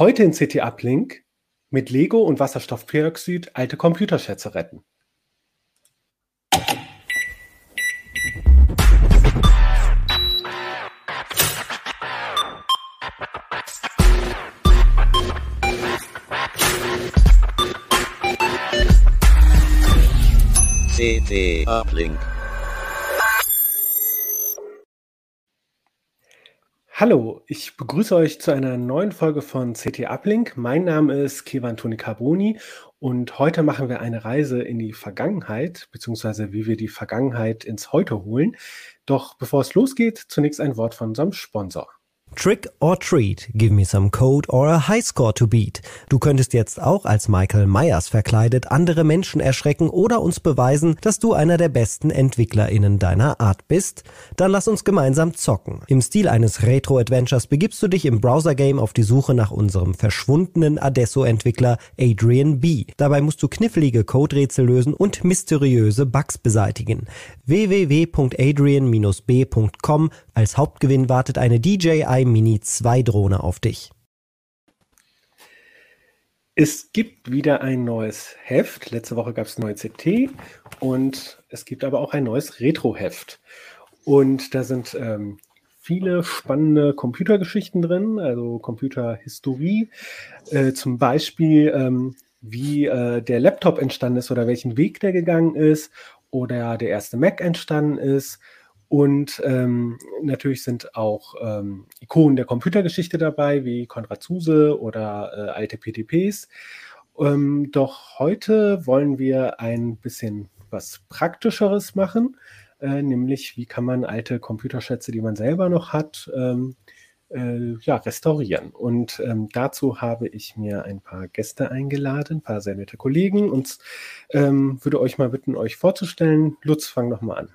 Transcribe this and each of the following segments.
Heute in CT Uplink mit Lego und Wasserstoffperoxid alte Computerschätze retten. CT Uplink. Hallo, ich begrüße euch zu einer neuen Folge von CT Uplink. Mein Name ist Kevan Toni Carboni und heute machen wir eine Reise in die Vergangenheit, beziehungsweise wie wir die Vergangenheit ins Heute holen. Doch bevor es losgeht, zunächst ein Wort von unserem Sponsor. Trick or treat, give me some code or a high score to beat. Du könntest jetzt auch als Michael Myers verkleidet andere Menschen erschrecken oder uns beweisen, dass du einer der besten EntwicklerInnen deiner Art bist. Dann lass uns gemeinsam zocken. Im Stil eines Retro-Adventures begibst du dich im Browser-Game auf die Suche nach unserem verschwundenen Adesso-Entwickler Adrian B. Dabei musst du knifflige Code-Rätsel lösen und mysteriöse Bugs beseitigen. www.adrian-b.com Als Hauptgewinn wartet eine DJI Mini 2 Drohne auf dich. Es gibt wieder ein neues Heft. Letzte Woche gab es neue CT und es gibt aber auch ein neues Retro-Heft. Und da sind ähm, viele spannende Computergeschichten drin, also Computerhistorie. Äh, zum Beispiel, ähm, wie äh, der Laptop entstanden ist oder welchen Weg der gegangen ist oder der erste Mac entstanden ist und ähm, natürlich sind auch ähm, Ikonen der Computergeschichte dabei, wie Konrad Zuse oder äh, alte PTPs. Ähm, doch heute wollen wir ein bisschen was Praktischeres machen, äh, nämlich wie kann man alte Computerschätze, die man selber noch hat, ähm, äh, ja, restaurieren. Und ähm, dazu habe ich mir ein paar Gäste eingeladen, ein paar sehr nette Kollegen und ähm, würde euch mal bitten, euch vorzustellen. Lutz, fang noch mal an.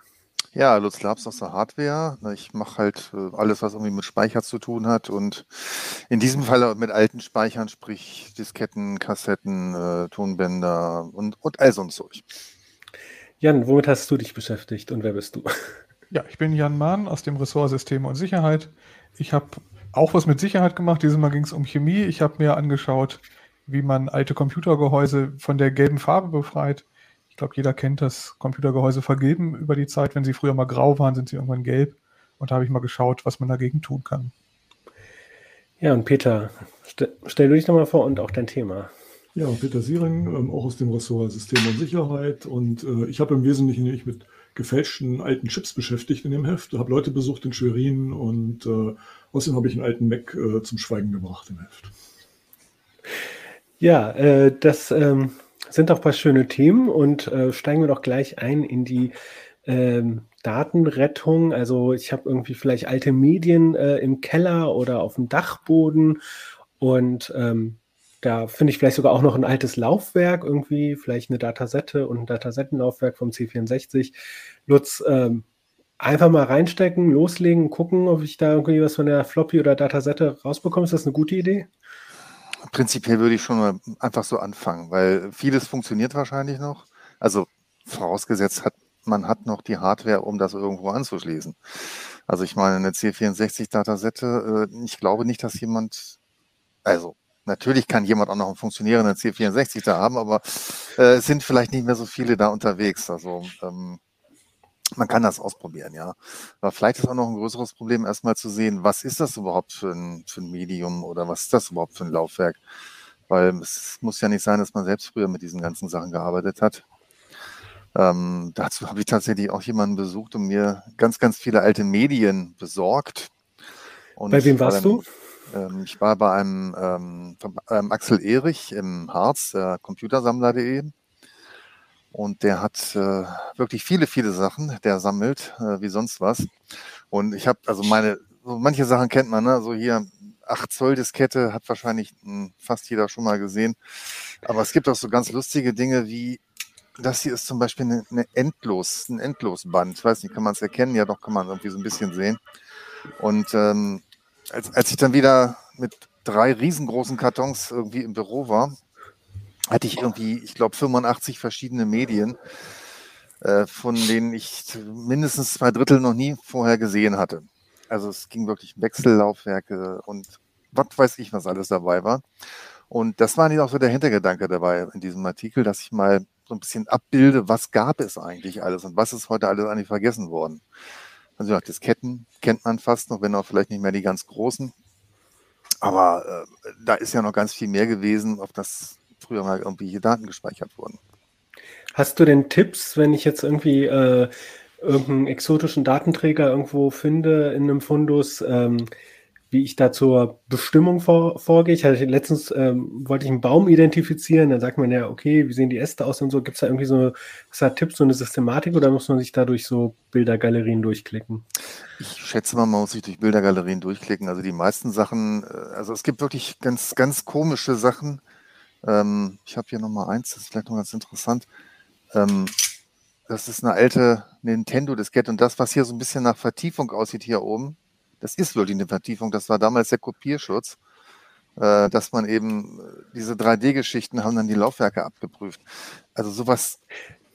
Ja, Lutz Labs aus der Hardware. Ich mache halt äh, alles, was irgendwie mit Speicher zu tun hat und in diesem Fall mit alten Speichern, sprich Disketten, Kassetten, äh, Tonbänder und, und all so ein Zeug. Jan, womit hast du dich beschäftigt und wer bist du? Ja, ich bin Jan Mahn aus dem Ressort Systeme und Sicherheit. Ich habe auch was mit Sicherheit gemacht. Dieses Mal ging es um Chemie. Ich habe mir angeschaut, wie man alte Computergehäuse von der gelben Farbe befreit ich glaube, jeder kennt das Computergehäuse vergilben über die Zeit. Wenn sie früher mal grau waren, sind sie irgendwann gelb. Und da habe ich mal geschaut, was man dagegen tun kann. Ja, und Peter, st stell du dich nochmal vor und auch dein Thema. Ja, Peter Siering, ähm, auch aus dem Ressort System und Sicherheit. Und äh, ich habe im Wesentlichen mich mit gefälschten alten Chips beschäftigt in dem Heft. Ich habe Leute besucht in Schwerin und äh, außerdem habe ich einen alten Mac äh, zum Schweigen gebracht im Heft. Ja, äh, das ähm, sind doch ein paar schöne Themen und äh, steigen wir doch gleich ein in die ähm, Datenrettung. Also ich habe irgendwie vielleicht alte Medien äh, im Keller oder auf dem Dachboden und ähm, da finde ich vielleicht sogar auch noch ein altes Laufwerk irgendwie, vielleicht eine Datasette und ein Datasettenlaufwerk vom C64. Lutz, ähm, einfach mal reinstecken, loslegen, gucken, ob ich da irgendwie was von der Floppy oder Datasette rausbekomme. Ist das eine gute Idee? Prinzipiell würde ich schon mal einfach so anfangen, weil vieles funktioniert wahrscheinlich noch. Also vorausgesetzt hat, man hat noch die Hardware, um das irgendwo anzuschließen. Also ich meine, eine C64-Datasette, äh, ich glaube nicht, dass jemand, also natürlich kann jemand auch noch einen funktionierenden C64 da haben, aber äh, es sind vielleicht nicht mehr so viele da unterwegs. Also ähm, man kann das ausprobieren, ja. Aber vielleicht ist auch noch ein größeres Problem, erstmal zu sehen, was ist das überhaupt für ein, für ein Medium oder was ist das überhaupt für ein Laufwerk? Weil es muss ja nicht sein, dass man selbst früher mit diesen ganzen Sachen gearbeitet hat. Ähm, dazu habe ich tatsächlich auch jemanden besucht und mir ganz, ganz viele alte Medien besorgt. Und bei wem warst war dann, du? Ähm, ich war bei einem ähm, ähm, Axel Erich im Harz, äh, computersammler.de. Und der hat äh, wirklich viele, viele Sachen, der sammelt, äh, wie sonst was. Und ich habe, also meine, so manche Sachen kennt man, ne? So hier 8 Zoll Diskette hat wahrscheinlich mh, hm, fast jeder schon mal gesehen. Aber es gibt auch so ganz lustige Dinge wie, das hier ist zum Beispiel eine, eine Endlos, ein Endlosband. Ich weiß nicht, kann man es erkennen? Ja, doch, kann man irgendwie so ein bisschen sehen. Und ähm, als, als ich dann wieder mit drei riesengroßen Kartons irgendwie im Büro war, hatte ich irgendwie, ich glaube, 85 verschiedene Medien, äh, von denen ich mindestens zwei Drittel noch nie vorher gesehen hatte. Also es ging wirklich Wechsellaufwerke und was weiß ich, was alles dabei war. Und das war nicht auch so der Hintergedanke dabei in diesem Artikel, dass ich mal so ein bisschen abbilde, was gab es eigentlich alles und was ist heute alles eigentlich vergessen worden. Also ja, Disketten kennt man fast noch, wenn auch vielleicht nicht mehr die ganz großen. Aber äh, da ist ja noch ganz viel mehr gewesen, auf das früher mal irgendwie hier Daten gespeichert wurden. Hast du denn Tipps, wenn ich jetzt irgendwie äh, irgendeinen exotischen Datenträger irgendwo finde in einem Fundus, ähm, wie ich da zur Bestimmung vor, vorgehe. Ich hatte letztens ähm, wollte ich einen Baum identifizieren, dann sagt man ja, okay, wie sehen die Äste aus und so. Gibt es da irgendwie so, hat Tipps, so eine Systematik oder muss man sich da durch so Bildergalerien durchklicken? Ich schätze mal, man muss sich durch Bildergalerien durchklicken. Also die meisten Sachen, äh, also es gibt wirklich ganz, ganz komische Sachen. Ähm, ich habe hier nochmal eins, das ist vielleicht noch ganz interessant. Ähm, das ist eine alte Nintendo-Diskette und das, was hier so ein bisschen nach Vertiefung aussieht hier oben, das ist wirklich eine Vertiefung. Das war damals der Kopierschutz, äh, dass man eben äh, diese 3D-Geschichten haben dann die Laufwerke abgeprüft. Also sowas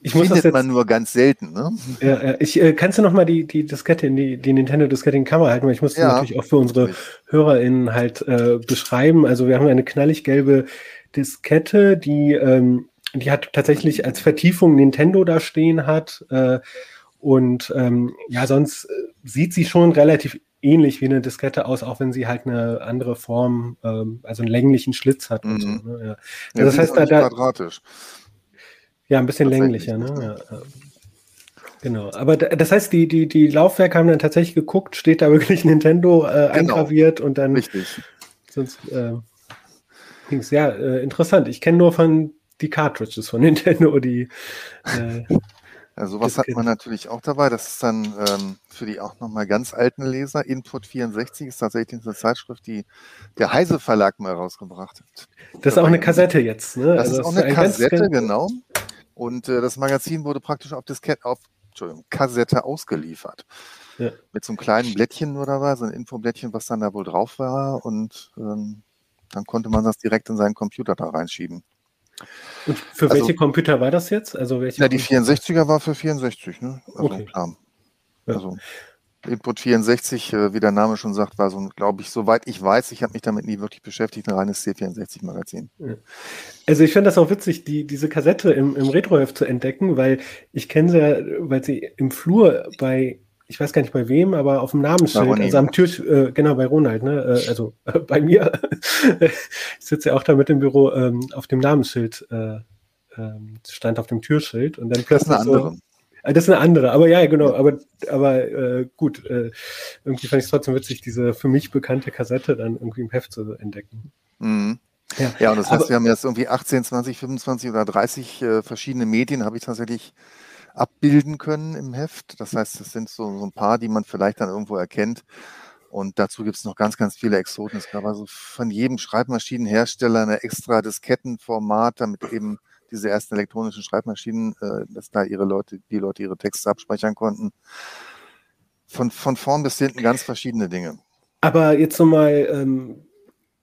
ich muss findet jetzt, man nur ganz selten. Ne? Ja, ich, äh, kannst du noch mal die, die Diskette in die, die Nintendo-Diskette in die Kamera halten? Weil ich muss ja, natürlich auch für unsere. HörerInnen halt äh, beschreiben. Also wir haben eine knallig gelbe Diskette, die, ähm, die hat tatsächlich als Vertiefung Nintendo da stehen hat. Äh, und ähm, ja, sonst äh, sieht sie schon relativ ähnlich wie eine Diskette aus, auch wenn sie halt eine andere Form, ähm, also einen länglichen Schlitz hat. Mhm. So, ne? ja. ja. das heißt, da, da, quadratisch. Ja, ein bisschen länglicher. Ne? Ja, Genau, aber das heißt, die, die, die Laufwerke haben dann tatsächlich geguckt, steht da wirklich Nintendo äh, genau. eingraviert und dann. Richtig. Sonst äh, ging's. Ja, äh, interessant. Ich kenne nur von die Cartridges von Nintendo, die. Äh, ja, sowas hat man natürlich auch dabei. Das ist dann ähm, für die auch nochmal ganz alten Leser. Input 64 ist tatsächlich eine Zeitschrift, die der Heise Verlag mal rausgebracht hat. Das ist auch eine Kassette jetzt, ne? Das also ist auch eine Kassette, ganz, genau. Und äh, das Magazin wurde praktisch auf Diskette, auf Kassette ausgeliefert. Ja. Mit so einem kleinen Blättchen nur dabei, so ein Infoblättchen, was dann da wohl drauf war. Und ähm, dann konnte man das direkt in seinen Computer da reinschieben. Und für also, welche Computer war das jetzt? Also welche ja, die 64er war für 64, ne? Also okay. klar. Ja. Also Input 64, äh, wie der Name schon sagt, war so ein, glaube ich, soweit ich weiß, ich habe mich damit nie wirklich beschäftigt, ein reines C64-Magazin. Ja. Also ich finde das auch witzig, die, diese Kassette im, im Retroheft zu entdecken, weil ich kenne sie ja, weil sie im Flur bei ich weiß gar nicht bei wem, aber auf dem Namensschild, also am Tür, äh, genau, bei Ronald, ne? Äh, also äh, bei mir. ich sitze ja auch da mit dem Büro ähm, auf dem Namensschild, äh, ähm, stand auf dem Türschild und dann plötzlich. Das ist eine andere. So, das ist eine andere, aber ja, genau, aber, aber äh, gut, äh, irgendwie fand ich es trotzdem witzig, diese für mich bekannte Kassette dann irgendwie im Heft zu entdecken. Mhm. Ja. ja, und das heißt, aber, wir haben jetzt irgendwie 18, 20, 25 oder 30 äh, verschiedene Medien, habe ich tatsächlich abbilden können im Heft. Das heißt, es sind so, so ein paar, die man vielleicht dann irgendwo erkennt. Und dazu gibt es noch ganz, ganz viele Exoten. Es gab also von jedem Schreibmaschinenhersteller eine extra Diskettenformat, damit eben diese ersten elektronischen Schreibmaschinen, äh, dass da ihre Leute, die Leute ihre Texte abspeichern konnten. Von, von vorn bis hinten ganz verschiedene Dinge. Aber jetzt nochmal ähm,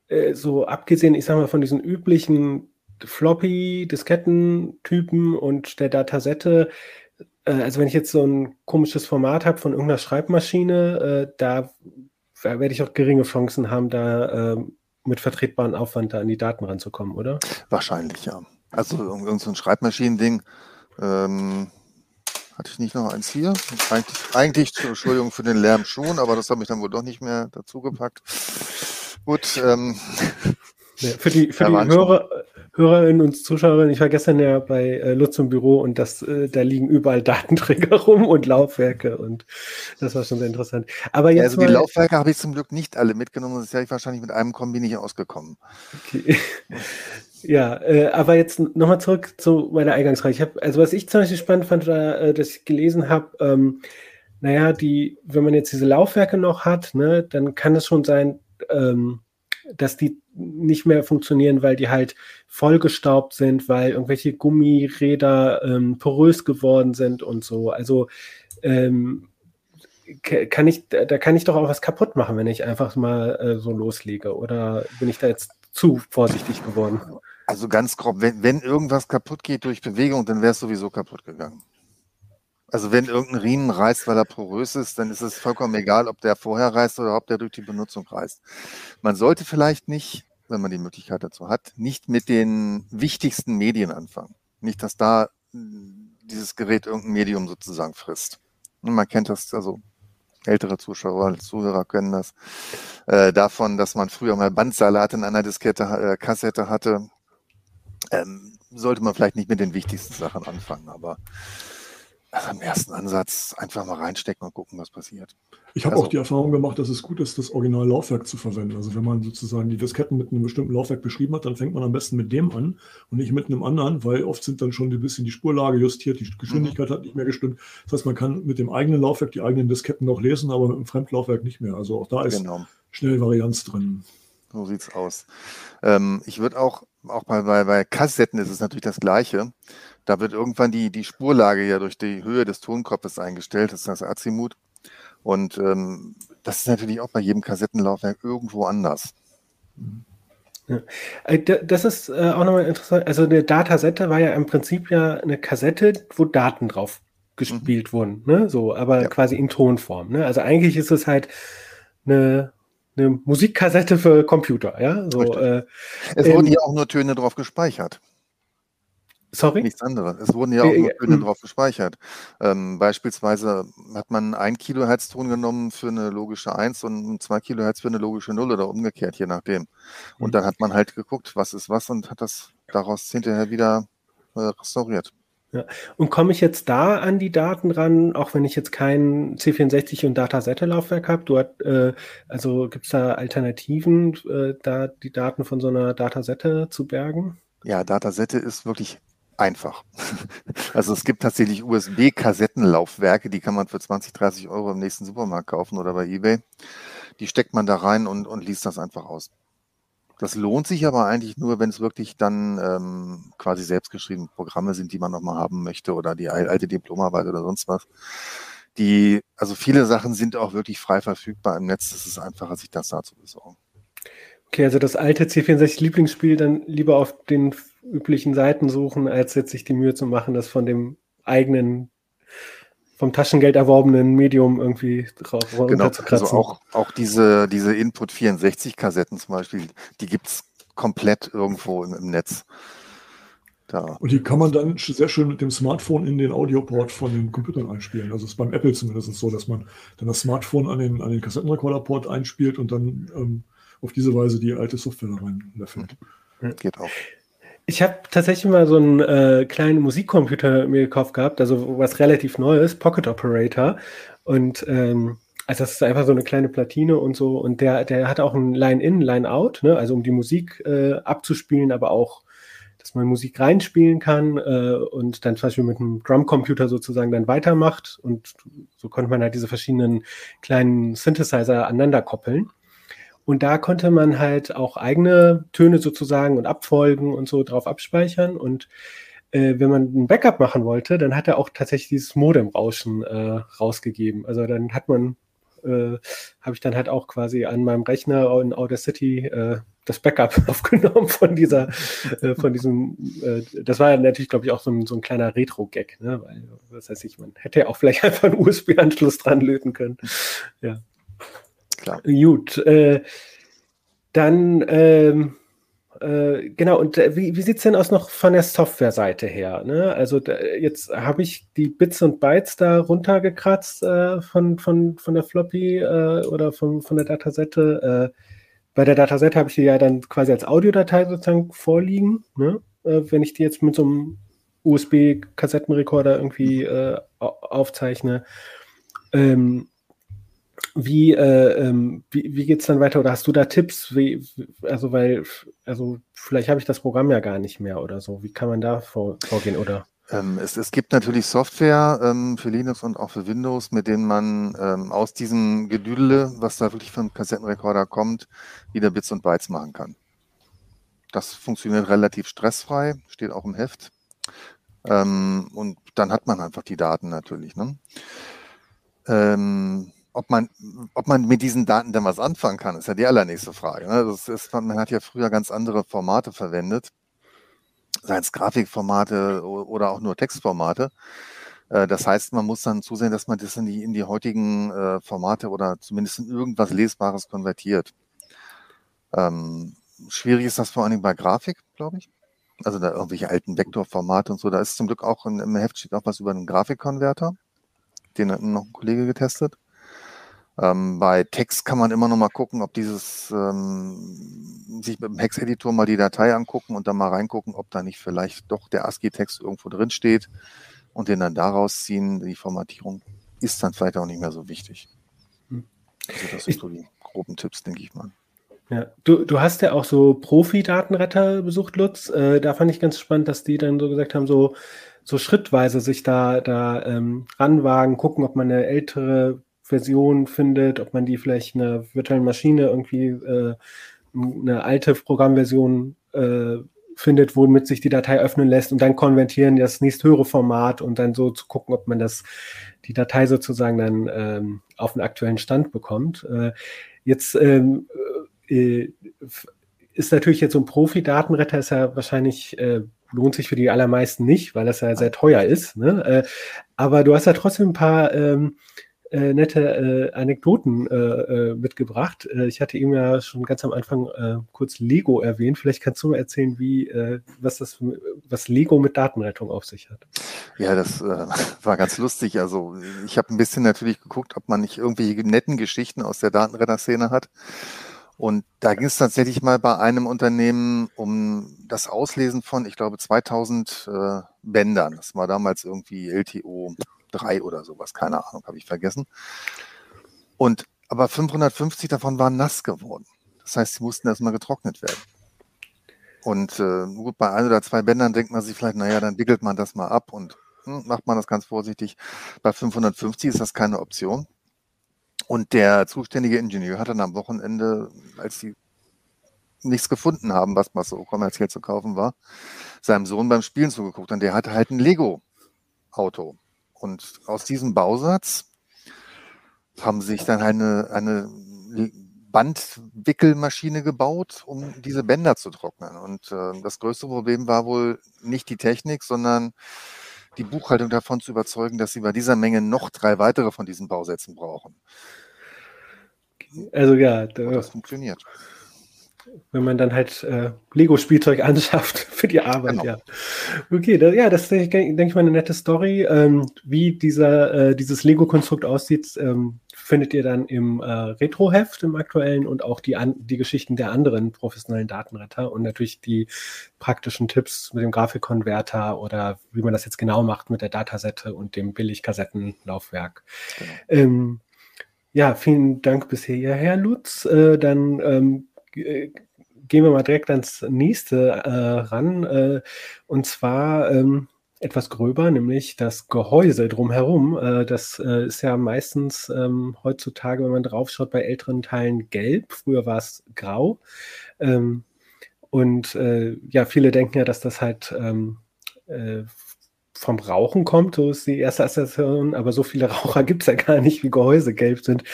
äh, so abgesehen, ich sag mal, von diesen üblichen Floppy-Disketten-Typen und der Datasette, äh, also wenn ich jetzt so ein komisches Format habe von irgendeiner Schreibmaschine, äh, da werde ich auch geringe Chancen haben, da äh, mit vertretbarem Aufwand da an die Daten ranzukommen, oder? Wahrscheinlich, ja. Also irgendein so Schreibmaschinending. Ähm, hatte ich nicht noch eins hier? Eigentlich, eigentlich, Entschuldigung für den Lärm schon, aber das habe ich dann wohl doch nicht mehr dazu gepackt. Gut. Ähm, ja, für die, für die Hörer, Hörerinnen und Zuschauerinnen, ich war gestern ja bei äh, Lutz im Büro und das, äh, da liegen überall Datenträger rum und Laufwerke und das war schon sehr interessant. Aber jetzt ja, also die Laufwerke habe ich zum Glück nicht alle mitgenommen, sonst wäre ich wahrscheinlich mit einem Kombi nicht ausgekommen. Okay. Ja, äh, aber jetzt nochmal zurück zu meiner Eingangsfrage. Ich hab, also was ich zum Beispiel spannend fand, war, äh, dass ich gelesen habe, ähm, naja, die, wenn man jetzt diese Laufwerke noch hat, ne, dann kann es schon sein, ähm, dass die nicht mehr funktionieren, weil die halt vollgestaubt sind, weil irgendwelche Gummiräder ähm, porös geworden sind und so. Also ähm, kann ich, da kann ich doch auch was kaputt machen, wenn ich einfach mal äh, so loslege. Oder bin ich da jetzt zu vorsichtig geworden? Also ganz grob, wenn, wenn irgendwas kaputt geht durch Bewegung, dann wäre es sowieso kaputt gegangen. Also wenn irgendein Riemen reißt, weil er porös ist, dann ist es vollkommen egal, ob der vorher reißt oder ob der durch die Benutzung reißt. Man sollte vielleicht nicht wenn man die Möglichkeit dazu hat, nicht mit den wichtigsten Medien anfangen. Nicht, dass da dieses Gerät irgendein Medium sozusagen frisst. Und man kennt das, also ältere Zuschauer, Zuhörer können das, äh, davon, dass man früher mal Bandsalat in einer Diskette, äh, Kassette hatte. Ähm, sollte man vielleicht nicht mit den wichtigsten Sachen anfangen, aber also im ersten Ansatz einfach mal reinstecken und gucken, was passiert. Ich habe also, auch die Erfahrung gemacht, dass es gut ist, das Original-Laufwerk zu verwenden. Also wenn man sozusagen die Disketten mit einem bestimmten Laufwerk beschrieben hat, dann fängt man am besten mit dem an und nicht mit einem anderen, weil oft sind dann schon ein bisschen die Spurlage justiert, die Geschwindigkeit mhm. hat nicht mehr gestimmt. Das heißt, man kann mit dem eigenen Laufwerk die eigenen Disketten noch lesen, aber mit dem Fremdlaufwerk nicht mehr. Also auch da ist genau. schnell Varianz drin. So sieht's aus. Ähm, ich würde auch, auch bei, bei, bei Kassetten ist es natürlich das Gleiche. Da wird irgendwann die, die Spurlage ja durch die Höhe des Tonkopfes eingestellt, das ist das Azimut. Und ähm, das ist natürlich auch bei jedem Kassettenlaufwerk irgendwo anders. Ja. Äh, das ist äh, auch nochmal interessant. Also eine Datasette war ja im Prinzip ja eine Kassette, wo Daten drauf gespielt mhm. wurden, ne? So, aber ja. quasi in Tonform. Ne? Also eigentlich ist es halt eine eine Musikkassette für Computer, ja. So, äh, es wurden ähm, ja auch nur Töne drauf gespeichert. Sorry? Nichts anderes. Es wurden ja auch äh, nur Töne äh, drauf gespeichert. Ähm, beispielsweise hat man ein Kilohertz-Ton genommen für eine logische 1 und zwei Kilohertz für eine logische 0 oder umgekehrt, je nachdem. Und mhm. dann hat man halt geguckt, was ist was und hat das daraus hinterher wieder äh, restauriert. Ja. Und komme ich jetzt da an die Daten ran, auch wenn ich jetzt kein C64 und Datasette-Laufwerk habe? Du hat, äh, also gibt es da Alternativen, äh, da die Daten von so einer Datasette zu bergen? Ja, Datasette ist wirklich einfach. Also es gibt tatsächlich USB-Kassettenlaufwerke, die kann man für 20, 30 Euro im nächsten Supermarkt kaufen oder bei eBay. Die steckt man da rein und, und liest das einfach aus. Das lohnt sich aber eigentlich nur, wenn es wirklich dann ähm, quasi selbstgeschriebene Programme sind, die man nochmal haben möchte oder die alte Diplomarbeit oder sonst was. Die, also viele Sachen sind auch wirklich frei verfügbar im Netz. Es ist einfacher, sich das da zu besorgen. Okay, also das alte C64-Lieblingsspiel dann lieber auf den üblichen Seiten suchen, als jetzt sich die Mühe zu machen, das von dem eigenen vom Taschengeld erworbenen Medium irgendwie genau, also auch, auch diese, diese Input 64 Kassetten zum Beispiel, die gibt es komplett irgendwo im, im Netz. Da. Und die kann man dann sehr schön mit dem Smartphone in den Audioport von den Computern einspielen. Also ist beim Apple zumindest so, dass man dann das Smartphone an den, an den Kassettenrekorderport einspielt und dann ähm, auf diese Weise die alte Software da rein löffelt. Geht auch. Ich habe tatsächlich mal so einen äh, kleinen Musikcomputer mir gekauft gehabt, also was relativ Neues, Pocket Operator. Und ähm, also das ist einfach so eine kleine Platine und so. Und der, der hat auch ein Line-In, Line-Out, ne? also um die Musik äh, abzuspielen, aber auch, dass man Musik reinspielen kann äh, und dann zum Beispiel mit einem Drumcomputer sozusagen dann weitermacht. Und so konnte man halt diese verschiedenen kleinen Synthesizer aneinander koppeln. Und da konnte man halt auch eigene Töne sozusagen und Abfolgen und so drauf abspeichern. Und äh, wenn man ein Backup machen wollte, dann hat er auch tatsächlich dieses Modem-Rauschen äh, rausgegeben. Also dann hat man, äh, habe ich dann halt auch quasi an meinem Rechner in Audacity äh, das Backup aufgenommen von dieser, äh, von diesem, äh, das war natürlich, glaube ich, auch so ein, so ein kleiner Retro-Gag, ne? Weil, was heißt ich, man hätte ja auch vielleicht einfach einen USB-Anschluss dran löten können. Ja. Klar. Gut. Äh, dann, ähm, äh, genau, und äh, wie, wie sieht es denn aus noch von der Software-Seite her? Ne? Also da, jetzt habe ich die Bits und Bytes da runtergekratzt äh, von, von, von der Floppy äh, oder von, von der Datasette. Äh, bei der Datasette habe ich die ja dann quasi als Audiodatei sozusagen vorliegen. Ne? wenn ich die jetzt mit so einem USB-Kassettenrekorder irgendwie aufzeichne. Ähm, wie, äh, ähm, wie, wie geht es dann weiter? Oder hast du da Tipps? Wie, also, weil, also vielleicht habe ich das Programm ja gar nicht mehr oder so. Wie kann man da vor, vorgehen? Oder? Ähm, es, es, gibt natürlich Software ähm, für Linux und auch für Windows, mit denen man ähm, aus diesem Gedüdele, was da wirklich vom Kassettenrekorder kommt, wieder Bits und Bytes machen kann. Das funktioniert relativ stressfrei, steht auch im Heft. Ähm, und dann hat man einfach die Daten natürlich. Ne? Ähm, ob man, ob man mit diesen Daten dann was anfangen kann, ist ja die allernächste Frage. Ne? Das ist, man hat ja früher ganz andere Formate verwendet, seien es Grafikformate oder auch nur Textformate. Äh, das heißt, man muss dann zusehen, dass man das in die, in die heutigen äh, Formate oder zumindest in irgendwas Lesbares konvertiert. Ähm, schwierig ist das vor allen Dingen bei Grafik, glaube ich. Also da irgendwelche alten Vektorformate und so. Da ist zum Glück auch im Heft steht auch was über einen Grafikkonverter. Den hat noch ein Kollege getestet. Ähm, bei Text kann man immer noch mal gucken, ob dieses, ähm, sich mit dem Hex-Editor mal die Datei angucken und dann mal reingucken, ob da nicht vielleicht doch der ASCII-Text irgendwo drin steht und den dann daraus ziehen. Die Formatierung ist dann vielleicht auch nicht mehr so wichtig. Hm. Also das sind so die groben Tipps, denke ich mal. Ja, du, du hast ja auch so Profi-Datenretter besucht, Lutz. Äh, da fand ich ganz spannend, dass die dann so gesagt haben, so, so schrittweise sich da, da ähm, ranwagen, gucken, ob man eine ältere Version findet, ob man die vielleicht in einer virtuellen Maschine irgendwie äh, eine alte Programmversion äh, findet, womit sich die Datei öffnen lässt und dann konvertieren das nächsthöhere Format und dann so zu gucken, ob man das, die Datei sozusagen dann ähm, auf den aktuellen Stand bekommt. Äh, jetzt ähm, äh, ist natürlich jetzt so ein Profi-Datenretter ist ja wahrscheinlich äh, lohnt sich für die allermeisten nicht, weil das ja sehr teuer ist. Ne? Äh, aber du hast ja trotzdem ein paar ähm, äh, nette äh, Anekdoten äh, äh mitgebracht. Äh, ich hatte ihm ja schon ganz am Anfang äh, kurz Lego erwähnt. Vielleicht kannst du mal erzählen, wie was das was Lego mit Datenrettung auf sich hat. Ja, das war ganz lustig. Also ich habe ein bisschen natürlich geguckt, ob man nicht irgendwelche netten Geschichten aus der Datenretter-Szene hat. Und da ging es tatsächlich mal bei einem Unternehmen um das Auslesen von, ich glaube, 2000 äh, Bändern. Das war damals irgendwie LTO drei oder sowas, keine Ahnung, habe ich vergessen. Und aber 550 davon waren nass geworden. Das heißt, sie mussten erstmal getrocknet werden. Und äh, gut, bei ein oder zwei Bändern denkt man sich vielleicht, naja, dann wickelt man das mal ab und hm, macht man das ganz vorsichtig. Bei 550 ist das keine Option. Und der zuständige Ingenieur hat dann am Wochenende, als sie nichts gefunden haben, was mal so kommerziell zu kaufen war, seinem Sohn beim Spielen zugeguckt. Und der hatte halt ein Lego-Auto. Und aus diesem Bausatz haben sich dann eine, eine Bandwickelmaschine gebaut, um diese Bänder zu trocknen. Und äh, das größte Problem war wohl nicht die Technik, sondern die Buchhaltung davon zu überzeugen, dass sie bei dieser Menge noch drei weitere von diesen Bausätzen brauchen. Also ja, da, das funktioniert wenn man dann halt äh, Lego-Spielzeug anschafft für die Arbeit, genau. ja. Okay, da, ja, das ist, denke ich mal, eine nette Story. Ähm, wie dieser, äh, dieses Lego-Konstrukt aussieht, ähm, findet ihr dann im äh, Retro-Heft, im aktuellen und auch die, an, die Geschichten der anderen professionellen Datenretter und natürlich die praktischen Tipps mit dem Grafikkonverter oder wie man das jetzt genau macht mit der Datasette und dem Billigkassettenlaufwerk. Genau. Ähm, ja, vielen Dank bisher, Herr Lutz. Äh, dann ähm, äh, gehen wir mal direkt ans nächste äh, ran. Äh, und zwar ähm, etwas gröber, nämlich das Gehäuse drumherum. Äh, das ist ja meistens ähm, heutzutage, wenn man draufschaut, bei älteren Teilen gelb. Früher war es grau. Ähm, und ja, viele denken ja, dass das halt ähm, vom Rauchen kommt, so ist die erste Assoziation, aber so viele Raucher gibt es ja gar nicht, wie Gehäuse gelb sind.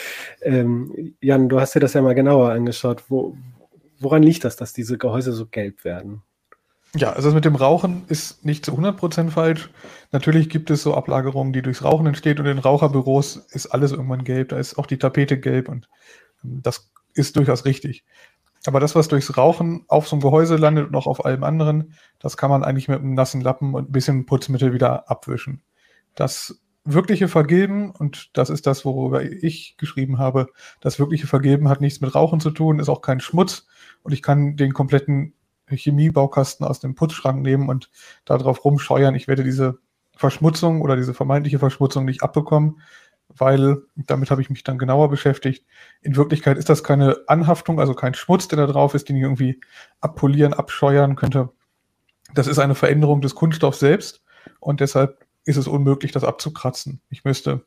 Ähm, Jan, du hast dir das ja mal genauer angeschaut. Wo, woran liegt das, dass diese Gehäuse so gelb werden? Ja, also das mit dem Rauchen ist nicht zu 100% falsch. Natürlich gibt es so Ablagerungen, die durchs Rauchen entstehen und in Raucherbüros ist alles irgendwann gelb. Da ist auch die Tapete gelb und ähm, das ist durchaus richtig. Aber das, was durchs Rauchen auf so einem Gehäuse landet und auch auf allem anderen, das kann man eigentlich mit einem nassen Lappen und ein bisschen Putzmittel wieder abwischen. Das wirkliche Vergeben, und das ist das, worüber ich geschrieben habe, das wirkliche Vergeben hat nichts mit Rauchen zu tun, ist auch kein Schmutz, und ich kann den kompletten Chemiebaukasten aus dem Putzschrank nehmen und darauf rumscheuern. Ich werde diese Verschmutzung oder diese vermeintliche Verschmutzung nicht abbekommen, weil damit habe ich mich dann genauer beschäftigt. In Wirklichkeit ist das keine Anhaftung, also kein Schmutz, der da drauf ist, den ich irgendwie abpolieren, abscheuern könnte. Das ist eine Veränderung des Kunststoffs selbst und deshalb ist es unmöglich, das abzukratzen. Ich müsste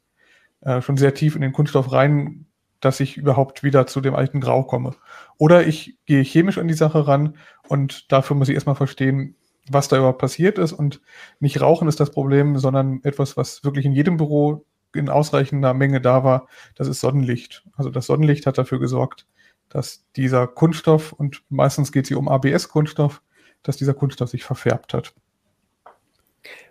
äh, schon sehr tief in den Kunststoff rein dass ich überhaupt wieder zu dem alten Grau komme. Oder ich gehe chemisch an die Sache ran und dafür muss ich erstmal verstehen, was da überhaupt passiert ist. Und nicht Rauchen ist das Problem, sondern etwas, was wirklich in jedem Büro in ausreichender Menge da war, das ist Sonnenlicht. Also das Sonnenlicht hat dafür gesorgt, dass dieser Kunststoff, und meistens geht es hier um ABS-Kunststoff, dass dieser Kunststoff sich verfärbt hat.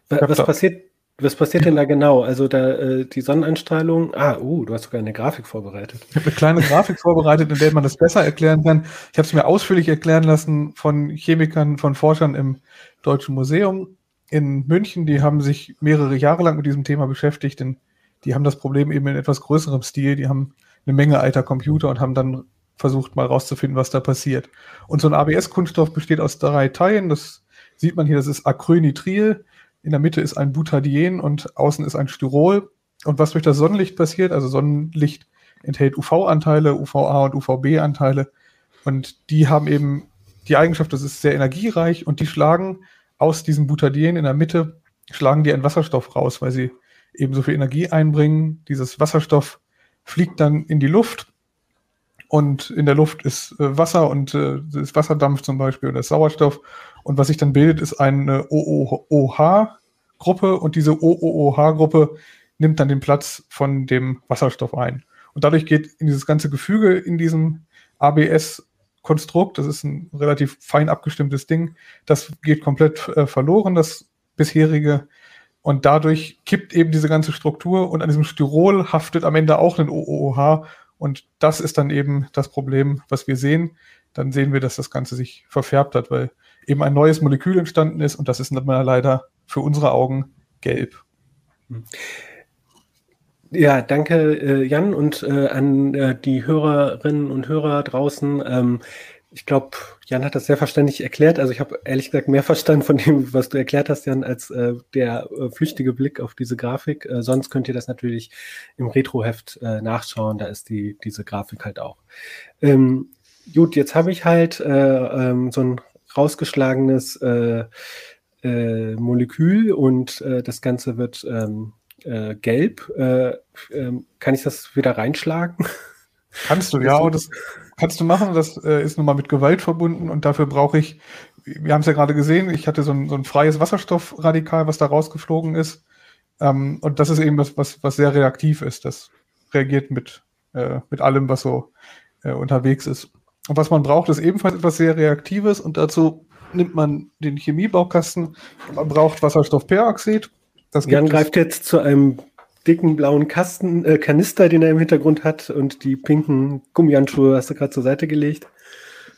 Was passiert, Was passiert denn da genau? Also da äh, die Sonneneinstrahlung. Ah, uh, du hast sogar eine Grafik vorbereitet. Ich habe eine kleine Grafik vorbereitet, in der man das besser erklären kann. Ich habe es mir ausführlich erklären lassen von Chemikern, von Forschern im Deutschen Museum in München. Die haben sich mehrere Jahre lang mit diesem Thema beschäftigt, denn die haben das Problem eben in etwas größerem Stil. Die haben eine Menge alter Computer und haben dann versucht mal rauszufinden, was da passiert. Und so ein ABS-Kunststoff besteht aus drei Teilen. Das sieht man hier, das ist Acrylnitril in der Mitte ist ein Butadien und außen ist ein Styrol. Und was durch das Sonnenlicht passiert, also Sonnenlicht enthält UV-Anteile, UVA und UVB-Anteile. Und die haben eben die Eigenschaft, das ist sehr energiereich und die schlagen aus diesem Butadien in der Mitte, schlagen die einen Wasserstoff raus, weil sie eben so viel Energie einbringen. Dieses Wasserstoff fliegt dann in die Luft und in der Luft ist äh, Wasser und äh, ist Wasserdampf zum Beispiel oder Sauerstoff. Und was sich dann bildet, ist eine OOH-Gruppe und diese OOH-Gruppe nimmt dann den Platz von dem Wasserstoff ein. Und dadurch geht in dieses ganze Gefüge in diesem ABS-Konstrukt, das ist ein relativ fein abgestimmtes Ding, das geht komplett äh, verloren, das bisherige. Und dadurch kippt eben diese ganze Struktur und an diesem Styrol haftet am Ende auch ein OOH und das ist dann eben das Problem, was wir sehen. Dann sehen wir, dass das Ganze sich verfärbt hat, weil eben ein neues Molekül entstanden ist und das ist leider für unsere Augen gelb. Ja, danke äh, Jan und äh, an äh, die Hörerinnen und Hörer draußen. Ähm, ich glaube, Jan hat das sehr verständlich erklärt. Also ich habe ehrlich gesagt mehr verstanden von dem, was du erklärt hast, Jan, als äh, der äh, flüchtige Blick auf diese Grafik. Äh, sonst könnt ihr das natürlich im Retroheft äh, nachschauen. Da ist die, diese Grafik halt auch. Ähm, gut, jetzt habe ich halt äh, ähm, so ein rausgeschlagenes äh, Molekül und das Ganze wird ähm, äh, gelb. Äh, äh, kann ich das wieder reinschlagen? Kannst du, ja, und das kannst du machen. Das äh, ist nun mal mit Gewalt verbunden und dafür brauche ich, wir haben es ja gerade gesehen, ich hatte so ein, so ein freies Wasserstoffradikal, was da rausgeflogen ist. Ähm, und das ist eben das, was, was sehr reaktiv ist. Das reagiert mit, äh, mit allem, was so äh, unterwegs ist. Und was man braucht, ist ebenfalls etwas sehr Reaktives und dazu nimmt man den Chemiebaukasten. Man braucht Wasserstoffperoxid. Das Jan greift jetzt zu einem dicken blauen Kasten, äh, Kanister, den er im Hintergrund hat und die pinken Gummihandschuhe hast du gerade zur Seite gelegt.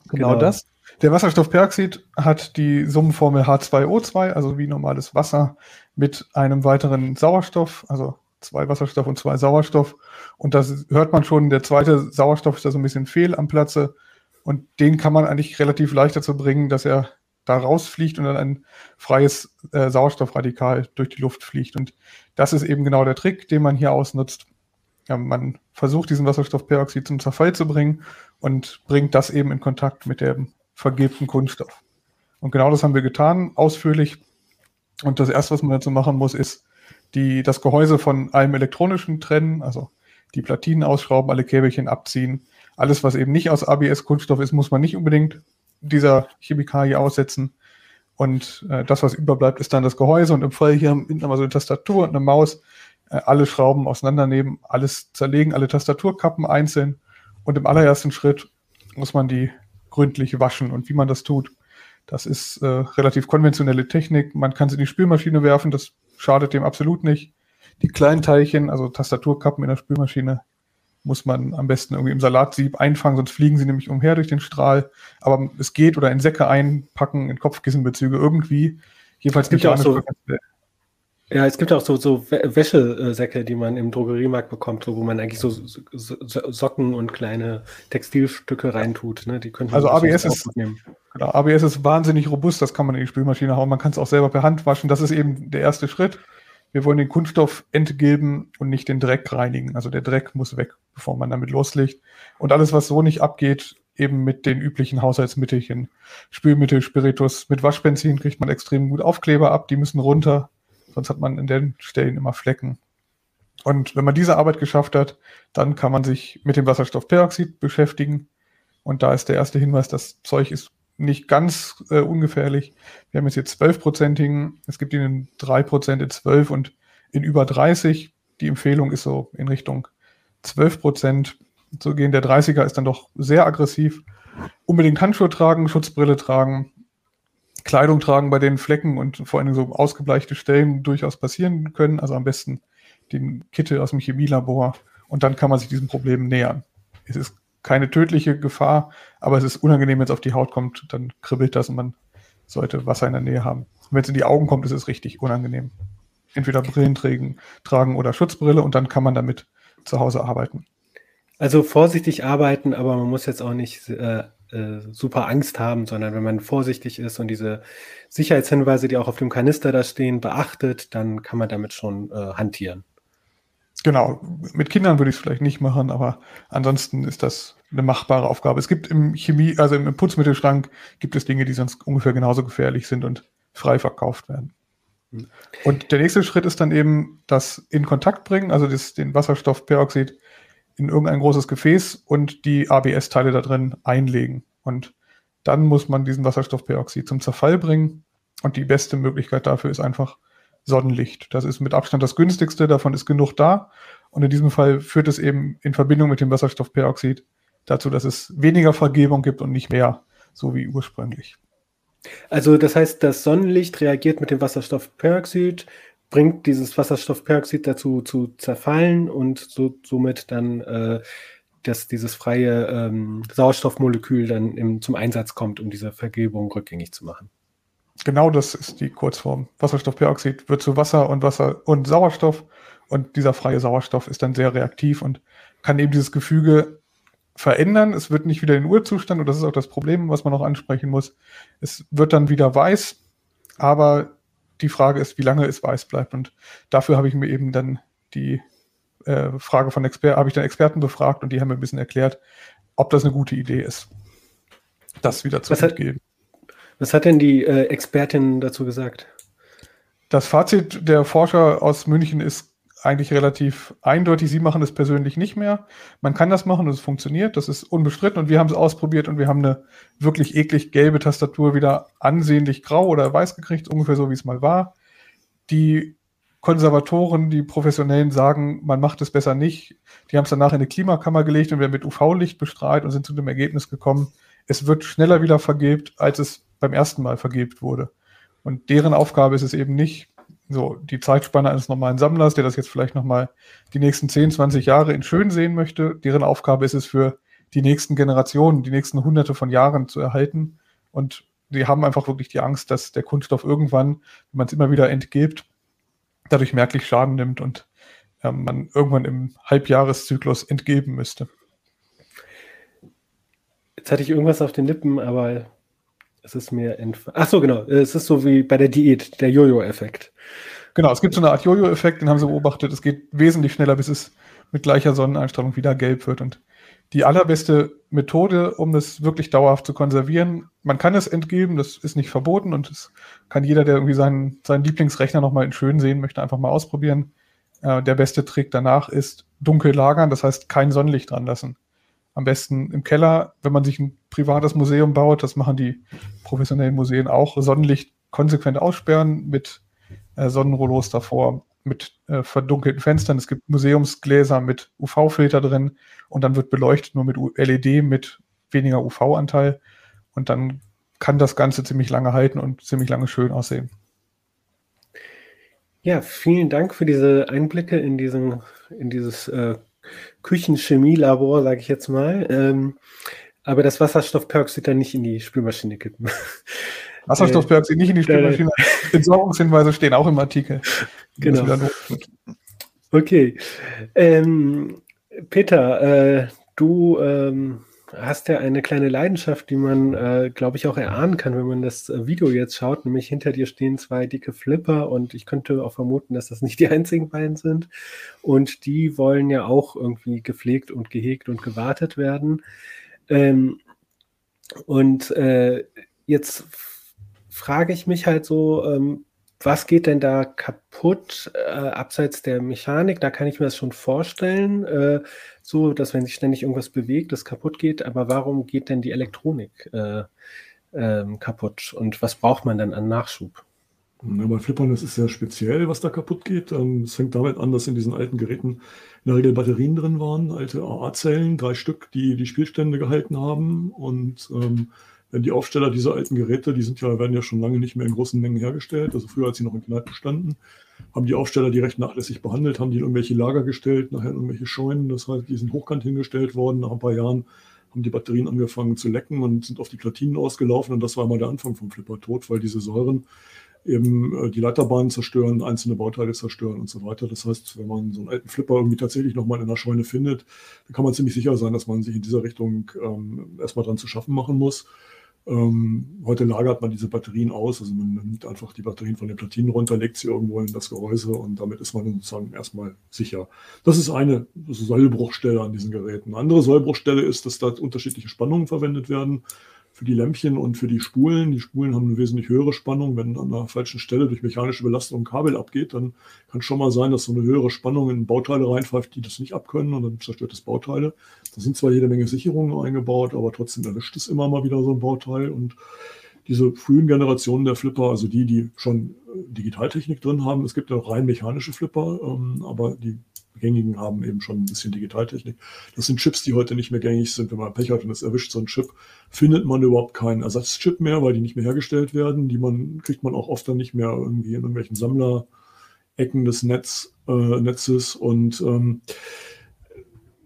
Genau, genau, das. Der Wasserstoffperoxid hat die Summenformel H2O2, also wie normales Wasser, mit einem weiteren Sauerstoff, also zwei Wasserstoff und zwei Sauerstoff. Und das hört man schon, der zweite Sauerstoff ist da so ein bisschen fehl am Platze. Und den kann man eigentlich relativ leicht dazu bringen, dass er da rausfliegt und dann ein freies äh, Sauerstoffradikal durch die Luft fliegt. Und das ist eben genau der Trick, den man hier ausnutzt. Ja, man versucht, diesen Wasserstoffperoxid zum Zerfall zu bringen und bringt das eben in Kontakt mit dem vergilbten Kunststoff. Und genau das haben wir getan, ausführlich. Und das erste, was man dazu machen muss, ist die, das Gehäuse von allem elektronischen trennen, also die Platinen ausschrauben, alle Käbelchen abziehen. Alles, was eben nicht aus ABS-Kunststoff ist, muss man nicht unbedingt dieser Chemikalie aussetzen. Und äh, das, was überbleibt, ist dann das Gehäuse. Und im Fall hier hinten haben wir so eine Tastatur und eine Maus. Äh, alle Schrauben auseinandernehmen, alles zerlegen, alle Tastaturkappen einzeln. Und im allerersten Schritt muss man die gründlich waschen. Und wie man das tut, das ist äh, relativ konventionelle Technik. Man kann sie in die Spülmaschine werfen, das schadet dem absolut nicht. Die kleinen Teilchen, also Tastaturkappen in der Spülmaschine, muss man am besten irgendwie im Salatsieb einfangen, sonst fliegen sie nämlich umher durch den Strahl. Aber es geht oder in Säcke einpacken, in Kopfkissenbezüge irgendwie. Jedenfalls gibt es auch so, ja, es gibt auch so, so Wäschesäcke, die man im Drogeriemarkt bekommt, wo man eigentlich so, so Socken und kleine Textilstücke reintut. Ne? Die können also ABS ist, genau, ABS ist wahnsinnig robust, das kann man in die Spülmaschine hauen. Man kann es auch selber per Hand waschen. Das ist eben der erste Schritt. Wir wollen den Kunststoff entgilben und nicht den Dreck reinigen. Also der Dreck muss weg, bevor man damit loslegt. Und alles, was so nicht abgeht, eben mit den üblichen Haushaltsmittelchen. Spülmittel, Spiritus, mit Waschbenzin kriegt man extrem gut Aufkleber ab, die müssen runter, sonst hat man in den Stellen immer Flecken. Und wenn man diese Arbeit geschafft hat, dann kann man sich mit dem Wasserstoffperoxid beschäftigen. Und da ist der erste Hinweis, das Zeug ist nicht ganz äh, ungefährlich. Wir haben jetzt hier 12-prozentigen, es gibt ihn in 3% in 12 und in über 30. Die Empfehlung ist so in Richtung 12 Prozent zu gehen. Der 30er ist dann doch sehr aggressiv. Unbedingt Handschuhe tragen, Schutzbrille tragen, Kleidung tragen, bei denen Flecken und vor allem so ausgebleichte Stellen durchaus passieren können. Also am besten den Kittel aus dem Chemielabor und dann kann man sich diesem Problem nähern. Es ist keine tödliche Gefahr, aber es ist unangenehm, wenn es auf die Haut kommt, dann kribbelt das und man sollte Wasser in der Nähe haben. Wenn es in die Augen kommt, ist es richtig unangenehm. Entweder Brillen tragen, oder Schutzbrille und dann kann man damit zu Hause arbeiten. Also vorsichtig arbeiten, aber man muss jetzt auch nicht äh, äh, super Angst haben, sondern wenn man vorsichtig ist und diese Sicherheitshinweise, die auch auf dem Kanister da stehen, beachtet, dann kann man damit schon äh, hantieren. Genau, mit Kindern würde ich es vielleicht nicht machen, aber ansonsten ist das eine machbare Aufgabe. Es gibt im Chemie, also im Putzmittelschrank gibt es Dinge, die sonst ungefähr genauso gefährlich sind und frei verkauft werden. Hm. Und der nächste Schritt ist dann eben das in Kontakt bringen, also das, den Wasserstoffperoxid in irgendein großes Gefäß und die ABS-Teile da drin einlegen. Und dann muss man diesen Wasserstoffperoxid zum Zerfall bringen. Und die beste Möglichkeit dafür ist einfach Sonnenlicht. Das ist mit Abstand das günstigste, davon ist genug da. Und in diesem Fall führt es eben in Verbindung mit dem Wasserstoffperoxid dazu, dass es weniger Vergebung gibt und nicht mehr, so wie ursprünglich. Also das heißt, das Sonnenlicht reagiert mit dem Wasserstoffperoxid, bringt dieses Wasserstoffperoxid dazu zu zerfallen und so, somit dann äh, dass dieses freie ähm, Sauerstoffmolekül dann im, zum Einsatz kommt, um diese Vergebung rückgängig zu machen. Genau das ist die Kurzform. Wasserstoffperoxid wird zu Wasser und Wasser und Sauerstoff und dieser freie Sauerstoff ist dann sehr reaktiv und kann eben dieses Gefüge verändern. Es wird nicht wieder in den Urzustand und das ist auch das Problem, was man noch ansprechen muss. Es wird dann wieder weiß, aber die Frage ist, wie lange es weiß bleibt und dafür habe ich mir eben dann die äh, Frage von Experten, habe ich dann Experten befragt und die haben mir ein bisschen erklärt, ob das eine gute Idee ist, das wieder zu entgeben. Was hat denn die äh, Expertin dazu gesagt? Das Fazit der Forscher aus München ist eigentlich relativ eindeutig. Sie machen es persönlich nicht mehr. Man kann das machen und es funktioniert. Das ist unbestritten und wir haben es ausprobiert und wir haben eine wirklich eklig gelbe Tastatur wieder ansehnlich grau oder weiß gekriegt, ungefähr so wie es mal war. Die Konservatoren, die Professionellen sagen, man macht es besser nicht. Die haben es danach in eine Klimakammer gelegt und werden mit UV-Licht bestrahlt und sind zu dem Ergebnis gekommen, es wird schneller wieder vergebt, als es beim ersten Mal vergebt wurde. Und deren Aufgabe ist es eben nicht, so die Zeitspanne eines normalen Sammlers, der das jetzt vielleicht nochmal die nächsten 10, 20 Jahre in schön sehen möchte, deren Aufgabe ist es für die nächsten Generationen, die nächsten hunderte von Jahren zu erhalten. Und die haben einfach wirklich die Angst, dass der Kunststoff irgendwann, wenn man es immer wieder entgebt, dadurch merklich Schaden nimmt und äh, man irgendwann im Halbjahreszyklus entgeben müsste. Jetzt hatte ich irgendwas auf den Lippen, aber es ist mir entfallen. Ach so, genau. Es ist so wie bei der Diät, der Jojo-Effekt. Genau, es gibt so eine Art Jojo-Effekt, den haben sie beobachtet. Es geht wesentlich schneller, bis es mit gleicher Sonneneinstrahlung wieder gelb wird. Und die allerbeste Methode, um das wirklich dauerhaft zu konservieren, man kann es entgeben, das ist nicht verboten und es kann jeder, der irgendwie seinen, seinen Lieblingsrechner nochmal in schön sehen möchte, einfach mal ausprobieren. Äh, der beste Trick danach ist dunkel lagern, das heißt kein Sonnenlicht dran lassen am besten im Keller, wenn man sich ein privates Museum baut, das machen die professionellen Museen auch, Sonnenlicht konsequent aussperren mit äh, Sonnenrollos davor, mit äh, verdunkelten Fenstern. Es gibt Museumsgläser mit UV-Filter drin und dann wird beleuchtet nur mit LED mit weniger UV-Anteil und dann kann das Ganze ziemlich lange halten und ziemlich lange schön aussehen. Ja, vielen Dank für diese Einblicke in, diesen, in dieses äh, Küchenchemielabor, sage ich jetzt mal. Ähm, aber das Wasserstoffperoxid dann nicht in die Spülmaschine kippen. Wasserstoffperoxid nicht in die Spülmaschine. Entsorgungshinweise stehen auch im Artikel. Genau. Okay. Ähm, Peter, äh, du ähm, hast ja eine kleine Leidenschaft, die man, äh, glaube ich, auch erahnen kann, wenn man das äh, Video jetzt schaut. Nämlich hinter dir stehen zwei dicke Flipper und ich könnte auch vermuten, dass das nicht die einzigen beiden sind. Und die wollen ja auch irgendwie gepflegt und gehegt und gewartet werden. Ähm, und äh, jetzt frage ich mich halt so, ähm, was geht denn da kaputt, äh, abseits der Mechanik? Da kann ich mir das schon vorstellen, äh, so, dass wenn sich ständig irgendwas bewegt, das kaputt geht. Aber warum geht denn die Elektronik äh, ähm, kaputt? Und was braucht man dann an Nachschub? Ja, bei Flippern ist es sehr speziell, was da kaputt geht. Ähm, es fängt damit an, dass in diesen alten Geräten in der Regel Batterien drin waren, alte AA-Zellen, drei Stück, die die Spielstände gehalten haben. Und ähm, wenn die Aufsteller dieser alten Geräte, die sind ja, werden ja schon lange nicht mehr in großen Mengen hergestellt, also früher, als sie noch in Kneipen standen, haben die Aufsteller die recht nachlässig behandelt, haben die in irgendwelche Lager gestellt, nachher in irgendwelche Scheunen, das heißt, die sind hochkant hingestellt worden, nach ein paar Jahren haben die Batterien angefangen zu lecken und sind auf die Platinen ausgelaufen und das war mal der Anfang vom Flipper-Tod, weil diese Säuren eben äh, die Leiterbahnen zerstören, einzelne Bauteile zerstören und so weiter. Das heißt, wenn man so einen alten Flipper irgendwie tatsächlich nochmal in der Scheune findet, dann kann man ziemlich sicher sein, dass man sich in dieser Richtung ähm, erstmal dran zu schaffen machen muss. Ähm, heute lagert man diese Batterien aus, also man nimmt einfach die Batterien von den Platinen runter, legt sie irgendwo in das Gehäuse und damit ist man sozusagen erstmal sicher. Das ist eine Sollbruchstelle an diesen Geräten. Eine andere Sollbruchstelle ist, dass da unterschiedliche Spannungen verwendet werden für die Lämpchen und für die Spulen. Die Spulen haben eine wesentlich höhere Spannung. Wenn an einer falschen Stelle durch mechanische Belastung ein Kabel abgeht, dann kann schon mal sein, dass so eine höhere Spannung in Bauteile reinpfeift, die das nicht abkönnen und dann zerstört es Bauteile. Da sind zwar jede Menge Sicherungen eingebaut, aber trotzdem erwischt es immer mal wieder so ein Bauteil und diese frühen Generationen der Flipper, also die, die schon Digitaltechnik drin haben, es gibt ja auch rein mechanische Flipper, ähm, aber die gängigen haben eben schon ein bisschen Digitaltechnik. Das sind Chips, die heute nicht mehr gängig sind. Wenn man Pech hat und es erwischt so ein Chip, findet man überhaupt keinen Ersatzchip mehr, weil die nicht mehr hergestellt werden. Die man, kriegt man auch oft dann nicht mehr irgendwie in irgendwelchen Sammlerecken des Netz, äh, Netzes und ähm,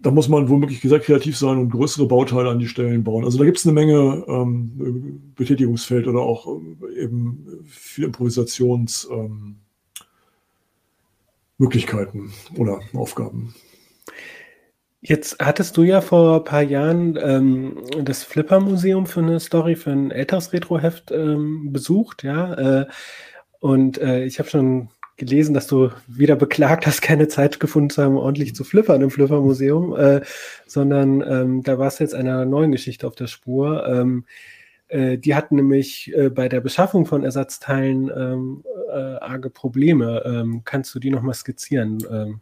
da muss man womöglich sehr kreativ sein und größere Bauteile an die Stellen bauen. Also da gibt es eine Menge ähm, Betätigungsfeld oder auch äh, eben viel Improvisations. Ähm, Möglichkeiten oder Aufgaben. Jetzt hattest du ja vor ein paar Jahren ähm, das Flipper-Museum für eine Story, für ein älteres Retroheft ähm, besucht, ja. Äh, und äh, ich habe schon gelesen, dass du wieder beklagt hast, keine Zeit gefunden zu haben, ordentlich zu flippern im Flipper-Museum, äh, sondern ähm, da warst du jetzt einer neuen Geschichte auf der Spur. Äh, die hatten nämlich äh, bei der Beschaffung von Ersatzteilen ähm, äh, arge Probleme. Ähm, kannst du die nochmal skizzieren? Ähm,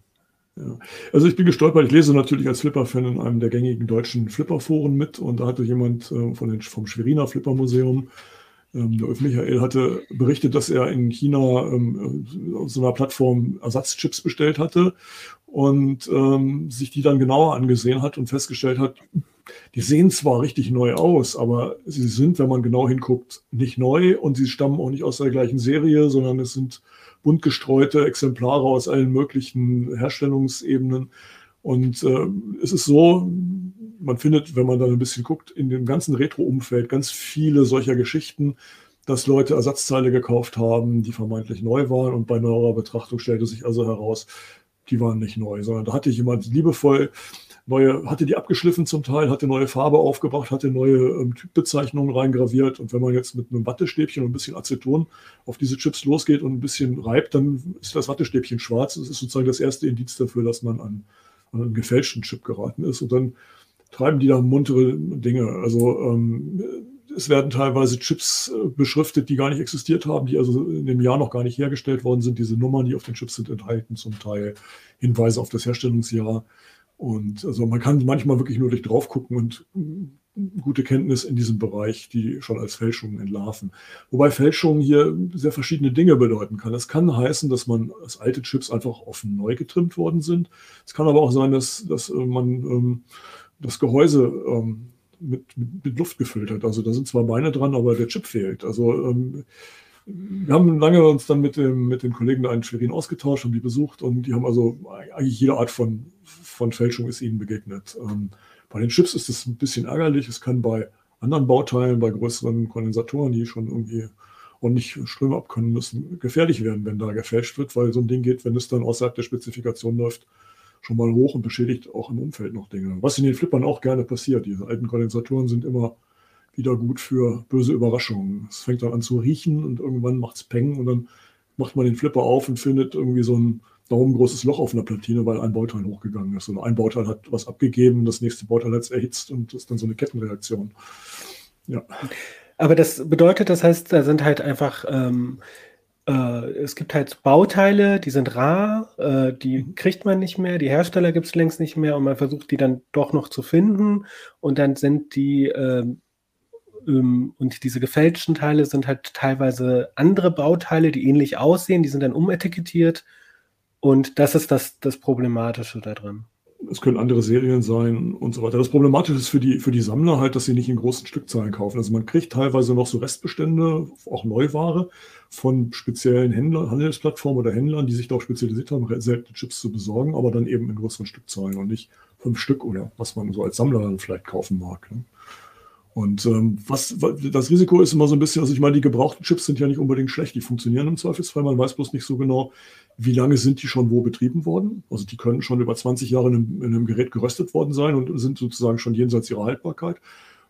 ja. Also ich bin gestolpert, ich lese natürlich als Flipper-Fan in einem der gängigen deutschen Flipper-Foren mit und da hatte jemand äh, von den, vom Schweriner Flipper-Museum, ähm, der Ulf Michael, hatte berichtet, dass er in China ähm, auf so einer Plattform Ersatzchips bestellt hatte und ähm, sich die dann genauer angesehen hat und festgestellt hat, die sehen zwar richtig neu aus, aber sie sind, wenn man genau hinguckt, nicht neu und sie stammen auch nicht aus der gleichen Serie, sondern es sind bunt gestreute Exemplare aus allen möglichen Herstellungsebenen. Und äh, es ist so, man findet, wenn man da ein bisschen guckt, in dem ganzen Retro-Umfeld ganz viele solcher Geschichten, dass Leute Ersatzteile gekauft haben, die vermeintlich neu waren. Und bei neuerer Betrachtung stellte sich also heraus, die waren nicht neu, sondern da hatte jemand liebevoll neue, hatte die abgeschliffen zum Teil, hatte neue Farbe aufgebracht, hatte neue ähm, Typbezeichnungen reingraviert. Und wenn man jetzt mit einem Wattestäbchen und ein bisschen Aceton auf diese Chips losgeht und ein bisschen reibt, dann ist das Wattestäbchen schwarz. Das ist sozusagen das erste Indiz dafür, dass man an, an einen gefälschten Chip geraten ist. Und dann treiben die da muntere Dinge. Also ähm, es werden teilweise Chips äh, beschriftet, die gar nicht existiert haben, die also in dem Jahr noch gar nicht hergestellt worden sind. Diese Nummern, die auf den Chips sind, enthalten zum Teil Hinweise auf das Herstellungsjahr. Und also man kann manchmal wirklich nur durch drauf gucken und gute Kenntnis in diesem Bereich, die schon als Fälschungen entlarven. Wobei Fälschungen hier sehr verschiedene Dinge bedeuten kann. Es kann heißen, dass man dass alte Chips einfach offen neu getrimmt worden sind. Es kann aber auch sein, dass, dass äh, man ähm, das Gehäuse ähm, mit, mit, mit, Luft gefüllt hat. Also da sind zwar Beine dran, aber der Chip fehlt. Also ähm, wir haben lange uns dann mit dem, mit den Kollegen da in Schwerin ausgetauscht, haben die besucht und die haben also eigentlich jede Art von, von Fälschung ist ihnen begegnet. Ähm, bei den Chips ist es ein bisschen ärgerlich. Es kann bei anderen Bauteilen, bei größeren Kondensatoren, die schon irgendwie ordentlich Ströme abkönnen müssen, gefährlich werden, wenn da gefälscht wird, weil so ein Ding geht, wenn es dann außerhalb der Spezifikation läuft, schon mal hoch und beschädigt auch im Umfeld noch Dinge. Was in den Flippern auch gerne passiert. Diese alten Kondensatoren sind immer wieder gut für böse Überraschungen. Es fängt dann an zu riechen und irgendwann macht es Peng und dann macht man den Flipper auf und findet irgendwie so ein daumengroßes Loch auf einer Platine, weil ein Bauteil hochgegangen ist. Und ein Bauteil hat was abgegeben, das nächste Bauteil hat es erhitzt und das ist dann so eine Kettenreaktion. Ja. Aber das bedeutet, das heißt, da sind halt einfach, ähm, äh, es gibt halt Bauteile, die sind rar, äh, die mhm. kriegt man nicht mehr, die Hersteller gibt es längst nicht mehr und man versucht die dann doch noch zu finden und dann sind die äh, ähm, und diese gefälschten Teile sind halt teilweise andere Bauteile, die ähnlich aussehen, die sind dann umetikettiert. Und das ist das, das Problematische daran. es können andere Serien sein und so weiter. Das Problematische ist für die, für die Sammler halt, dass sie nicht in großen Stückzahlen kaufen. Also man kriegt teilweise noch so Restbestände, auch Neuware von speziellen Händlern, Handelsplattformen oder Händlern, die sich darauf spezialisiert haben, seltene Chips zu besorgen, aber dann eben in größeren Stückzahlen und nicht fünf Stück oder was man so als Sammler dann vielleicht kaufen mag. Ne? Und ähm, was, das Risiko ist immer so ein bisschen, also ich meine, die gebrauchten Chips sind ja nicht unbedingt schlecht, die funktionieren im Zweifelsfall, man weiß bloß nicht so genau, wie lange sind die schon wo betrieben worden. Also die können schon über 20 Jahre in einem, in einem Gerät geröstet worden sein und sind sozusagen schon jenseits ihrer Haltbarkeit.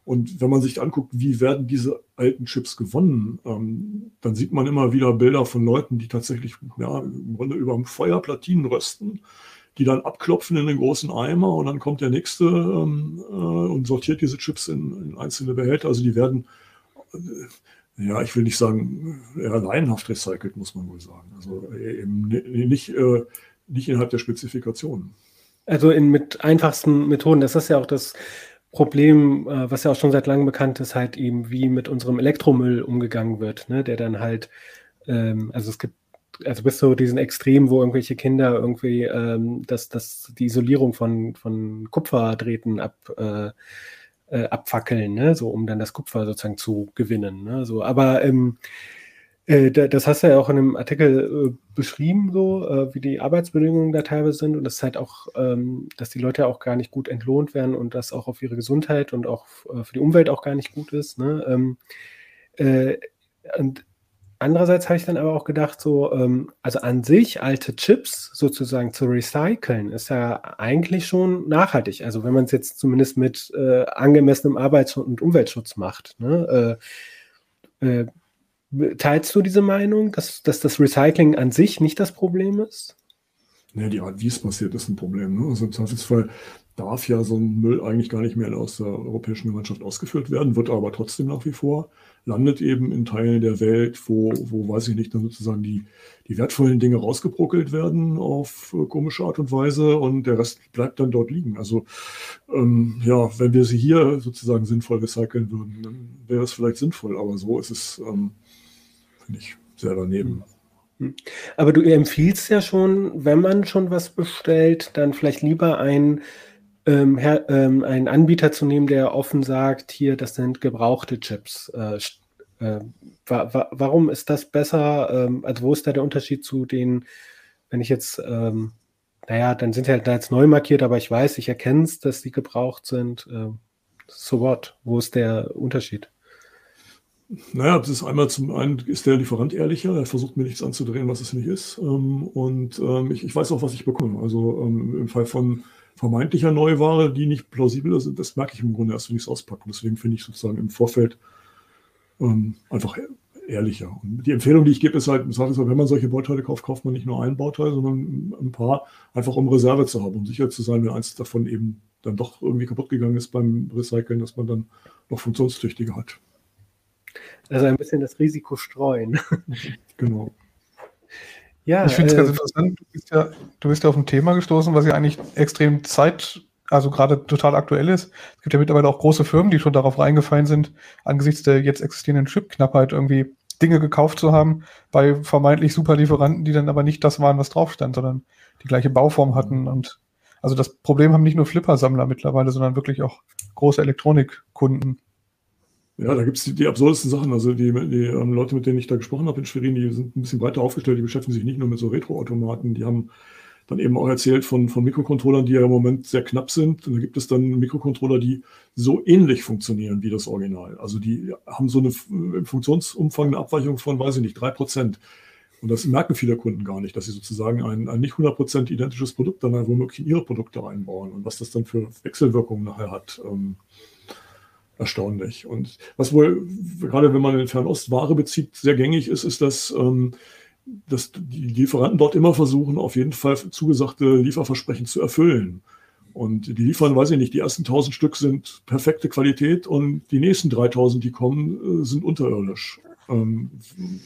Und wenn man sich anguckt, wie werden diese alten Chips gewonnen, ähm, dann sieht man immer wieder Bilder von Leuten, die tatsächlich ja, im Grunde über dem Feuer Platinen rösten die dann abklopfen in den großen Eimer und dann kommt der nächste ähm, äh, und sortiert diese Chips in, in, einzelne Behälter. Also die werden, äh, ja, ich will nicht sagen, eher laienhaft recycelt, muss man wohl sagen. Also eben nicht, äh, nicht innerhalb der Spezifikationen. Also in, mit einfachsten Methoden, das ist ja auch das Problem, äh, was ja auch schon seit langem bekannt ist, halt eben, wie mit unserem Elektromüll umgegangen wird, ne? der dann halt, ähm, also es gibt also bis zu diesen Extremen, wo irgendwelche Kinder irgendwie ähm, das, das, die Isolierung von, von Kupferdrähten ab, äh, äh, abfackeln, ne? so um dann das Kupfer sozusagen zu gewinnen. Ne? So, aber ähm, äh, das hast du ja auch in einem Artikel äh, beschrieben, so äh, wie die Arbeitsbedingungen da teilweise sind und das ist halt auch, ähm, dass die Leute auch gar nicht gut entlohnt werden und das auch auf ihre Gesundheit und auch äh, für die Umwelt auch gar nicht gut ist. Ne? Ähm, äh, und Andererseits habe ich dann aber auch gedacht, so, ähm, also an sich alte Chips sozusagen zu recyceln, ist ja eigentlich schon nachhaltig. Also wenn man es jetzt zumindest mit äh, angemessenem Arbeits- und Umweltschutz macht. Ne? Äh, äh, teilst du diese Meinung, dass, dass das Recycling an sich nicht das Problem ist? Ja, die Art, wie es passiert, ist ein Problem. Ne? Also im Zweifelsfall darf ja so ein Müll eigentlich gar nicht mehr aus der Europäischen Gemeinschaft ausgeführt werden, wird aber trotzdem nach wie vor landet eben in Teilen der Welt, wo, wo weiß ich nicht, dann sozusagen die, die wertvollen Dinge rausgebruckelt werden auf äh, komische Art und Weise und der Rest bleibt dann dort liegen. Also ähm, ja, wenn wir sie hier sozusagen sinnvoll recyceln würden, dann wäre es vielleicht sinnvoll, aber so ist es, ähm, finde ich, sehr daneben. Hm. Aber du empfiehlst ja schon, wenn man schon was bestellt, dann vielleicht lieber ein ähm, her, ähm, einen Anbieter zu nehmen, der offen sagt, hier, das sind gebrauchte Chips. Äh, äh, wa wa warum ist das besser? Ähm, also wo ist da der Unterschied zu den, wenn ich jetzt, ähm, naja, dann sind die halt da jetzt neu markiert, aber ich weiß, ich erkenne es, dass die gebraucht sind. Äh, so what? Wo ist der Unterschied? Naja, das ist einmal zum einen ist der Lieferant ehrlicher, er versucht mir nichts anzudrehen, was es nicht ist. Ähm, und ähm, ich, ich, weiß auch, was ich bekomme. Also ähm, im Fall von vermeintlicher Neuware, die nicht plausibel ist, das merke ich im Grunde erst, wenn ich es auspacke. Deswegen finde ich sozusagen im Vorfeld ähm, einfach ehrlicher. Und die Empfehlung, die ich gebe, ist halt, wenn man solche Bauteile kauft, kauft man nicht nur ein Bauteil, sondern ein paar, einfach um Reserve zu haben, um sicher zu sein, wenn eins davon eben dann doch irgendwie kaputt gegangen ist beim Recyceln, dass man dann noch funktionstüchtige hat. Also ein bisschen das Risiko streuen. genau. Ja, ich finde es äh, ganz interessant. Du bist, ja, du bist ja auf ein Thema gestoßen, was ja eigentlich extrem Zeit, also gerade total aktuell ist. Es gibt ja mittlerweile auch große Firmen, die schon darauf reingefallen sind, angesichts der jetzt existierenden Chipknappheit irgendwie Dinge gekauft zu haben bei vermeintlich super Lieferanten, die dann aber nicht das waren, was drauf stand, sondern die gleiche Bauform hatten. Und also das Problem haben nicht nur Flipper-Sammler mittlerweile, sondern wirklich auch große Elektronikkunden. Ja, da gibt es die, die, absurdesten Sachen. Also die, die ähm, Leute, mit denen ich da gesprochen habe in Schwerin, die sind ein bisschen breiter aufgestellt, die beschäftigen sich nicht nur mit so Retro-Automaten, die haben dann eben auch erzählt von, von Mikrocontrollern, die ja im Moment sehr knapp sind. Und da gibt es dann Mikrocontroller, die so ähnlich funktionieren wie das Original. Also die haben so eine im Funktionsumfang eine Abweichung von, weiß ich nicht, drei Prozent. Und das merken viele Kunden gar nicht, dass sie sozusagen ein, ein nicht 100% identisches Produkt dann womöglich in ihre Produkte einbauen und was das dann für Wechselwirkungen nachher hat. Ähm, erstaunlich. Und was wohl, gerade wenn man in Fernost Ware bezieht, sehr gängig ist, ist, dass, ähm, dass die Lieferanten dort immer versuchen, auf jeden Fall zugesagte Lieferversprechen zu erfüllen. Und die liefern, weiß ich nicht, die ersten 1000 Stück sind perfekte Qualität und die nächsten 3000, die kommen, äh, sind unterirdisch. Ähm,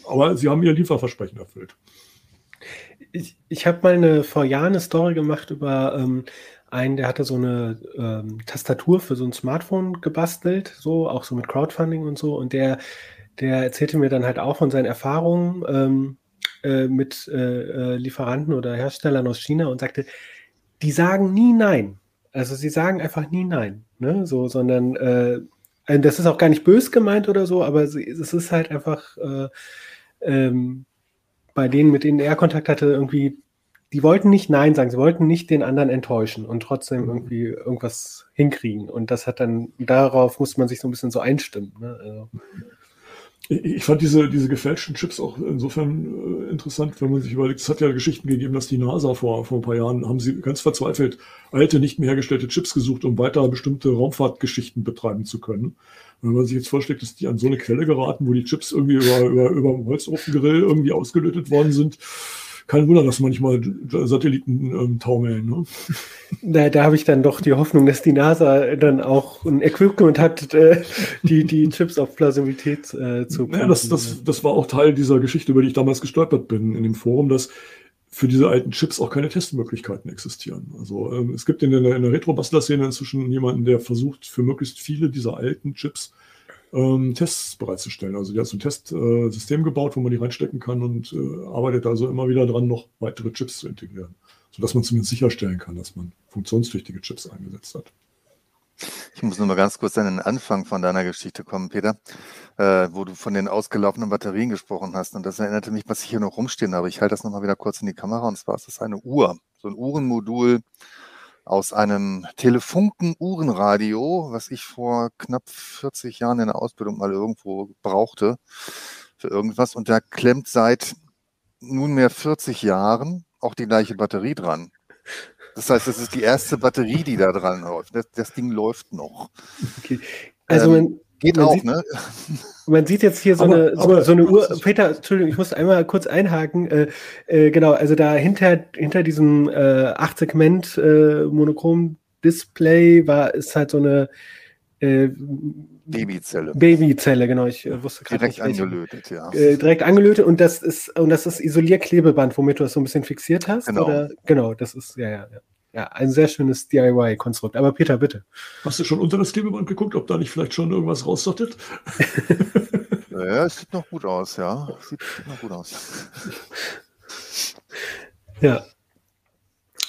aber sie haben ihr Lieferversprechen erfüllt. Ich, ich habe mal eine, vor Jahren eine Story gemacht über ähm, einen, der hatte so eine ähm, Tastatur für so ein Smartphone gebastelt, so auch so mit Crowdfunding und so. Und der, der erzählte mir dann halt auch von seinen Erfahrungen ähm, äh, mit äh, äh Lieferanten oder Herstellern aus China und sagte, die sagen nie nein. Also sie sagen einfach nie nein, ne? So, sondern äh, das ist auch gar nicht bös gemeint oder so, aber es ist halt einfach äh, ähm, bei denen, mit denen er Kontakt hatte, irgendwie, die wollten nicht Nein sagen, sie wollten nicht den anderen enttäuschen und trotzdem mhm. irgendwie irgendwas hinkriegen. Und das hat dann, darauf muss man sich so ein bisschen so einstimmen. Ne? Also, ich fand diese, diese gefälschten Chips auch insofern äh, interessant, wenn man sich überlegt, es hat ja Geschichten gegeben, dass die NASA vor, vor ein paar Jahren haben sie ganz verzweifelt alte, nicht mehr hergestellte Chips gesucht, um weiter bestimmte Raumfahrtgeschichten betreiben zu können. wenn man sich jetzt vorstellt, dass die an so eine Quelle geraten, wo die Chips irgendwie über, über, über dem Holzofengrill irgendwie ausgelötet worden sind, kein Wunder, dass manchmal Satelliten ähm, taumeln. Ne? Da, da habe ich dann doch die Hoffnung, dass die NASA dann auch ein Equipment hat, äh, die, die Chips auf Plausibilität äh, zu ja, das, das, das war auch Teil dieser Geschichte, über die ich damals gestolpert bin in dem Forum, dass für diese alten Chips auch keine Testmöglichkeiten existieren. Also ähm, es gibt in der, in der Retro-Bastler-Szene inzwischen jemanden, der versucht, für möglichst viele dieser alten Chips ähm, Tests bereitzustellen. Also die hat so ein Testsystem äh, gebaut, wo man die reinstecken kann und äh, arbeitet also immer wieder dran, noch weitere Chips zu integrieren, sodass man zumindest sicherstellen kann, dass man funktionstüchtige Chips eingesetzt hat. Ich muss nur mal ganz kurz an den Anfang von deiner Geschichte kommen, Peter, äh, wo du von den ausgelaufenen Batterien gesprochen hast. Und das erinnerte mich, was ich hier noch rumstehen habe. Ich halte das nochmal wieder kurz in die Kamera. Und zwar ist das eine Uhr, so ein Uhrenmodul, aus einem Telefunken-Uhrenradio, was ich vor knapp 40 Jahren in der Ausbildung mal irgendwo brauchte für irgendwas. Und da klemmt seit nunmehr 40 Jahren auch die gleiche Batterie dran. Das heißt, das ist die erste Batterie, die da dran läuft. Das, das Ding läuft noch. Okay. Also ähm, Geht man auch, sieht, ne? Man sieht jetzt hier so, aber, eine, so, aber, so, eine Uhr. Peter, Entschuldigung, ich muss einmal kurz einhaken. Äh, äh, genau, also da hinter, hinter diesem äh, 8-Segment äh, Monochrom-Display war ist halt so eine äh, Babyzelle. Babyzelle, genau. Ich äh, wusste gerade Direkt nicht, angelötet, ja. Äh, direkt angelötet und das ist und das ist Isolierklebeband, womit du das so ein bisschen fixiert hast. Genau. Oder? Genau, das ist ja ja. ja. Ja, ein sehr schönes DIY-Konstrukt. Aber Peter, bitte. Hast du schon unter das Klebeband geguckt, ob da nicht vielleicht schon irgendwas raussottet? ja, es sieht noch gut aus, ja. Sieht, sieht noch gut aus. ja.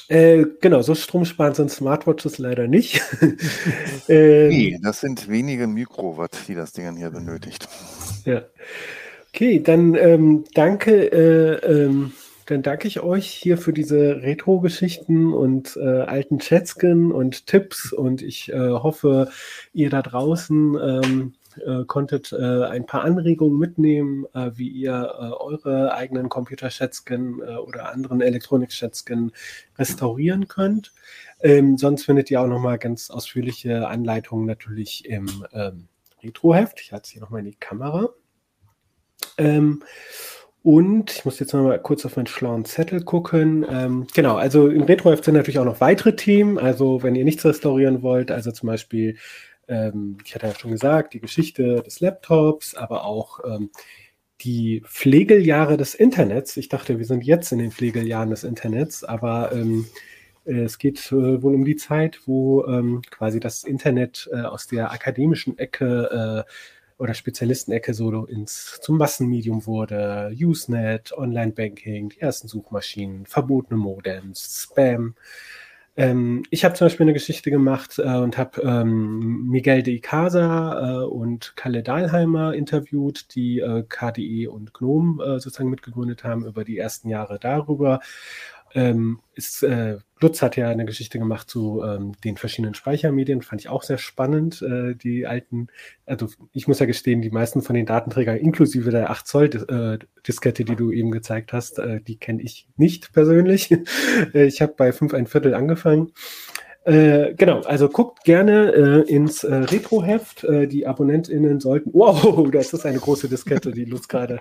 Äh, genau, so stromsparend sind Smartwatches leider nicht. ähm, nee, das sind wenige Mikrowatt, die das Ding hier benötigt. Ja. Okay, dann ähm, danke. Äh, ähm, dann danke ich euch hier für diese Retro-Geschichten und äh, alten Chatskin und Tipps und ich äh, hoffe, ihr da draußen ähm, äh, konntet äh, ein paar Anregungen mitnehmen, äh, wie ihr äh, eure eigenen Computer-Chatskin oder anderen Elektronik-Chatskin restaurieren könnt. Ähm, sonst findet ihr auch nochmal ganz ausführliche Anleitungen natürlich im ähm, Retro-Heft. Ich halte es hier nochmal in die Kamera. Ähm, und ich muss jetzt noch mal kurz auf meinen schlauen Zettel gucken. Ähm, genau, also im sind natürlich auch noch weitere Themen. Also wenn ihr nichts restaurieren wollt, also zum Beispiel, ähm, ich hatte ja schon gesagt, die Geschichte des Laptops, aber auch ähm, die Pflegeljahre des Internets. Ich dachte, wir sind jetzt in den Pflegeljahren des Internets, aber ähm, es geht äh, wohl um die Zeit, wo ähm, quasi das Internet äh, aus der akademischen Ecke äh, oder Spezialistenecke so ins zum Massenmedium wurde. Usenet, Online-Banking, die ersten Suchmaschinen, verbotene Modems, Spam. Ähm, ich habe zum Beispiel eine Geschichte gemacht äh, und habe ähm, Miguel de Icaza äh, und Kalle Dahlheimer interviewt, die äh, KDE und GNOME äh, sozusagen mitgegründet haben über die ersten Jahre darüber. Ähm, ist, äh, Lutz hat ja eine Geschichte gemacht zu ähm, den verschiedenen Speichermedien, fand ich auch sehr spannend. Äh, die alten, also ich muss ja gestehen, die meisten von den Datenträgern, inklusive der 8 Zoll äh, Diskette, die du eben gezeigt hast, äh, die kenne ich nicht persönlich. Äh, ich habe bei 5 ein Viertel angefangen. Äh, genau, also guckt gerne äh, ins äh, Retro-Heft. Äh, die AbonnentInnen sollten. Wow, das ist eine große Diskette, die Lutz gerade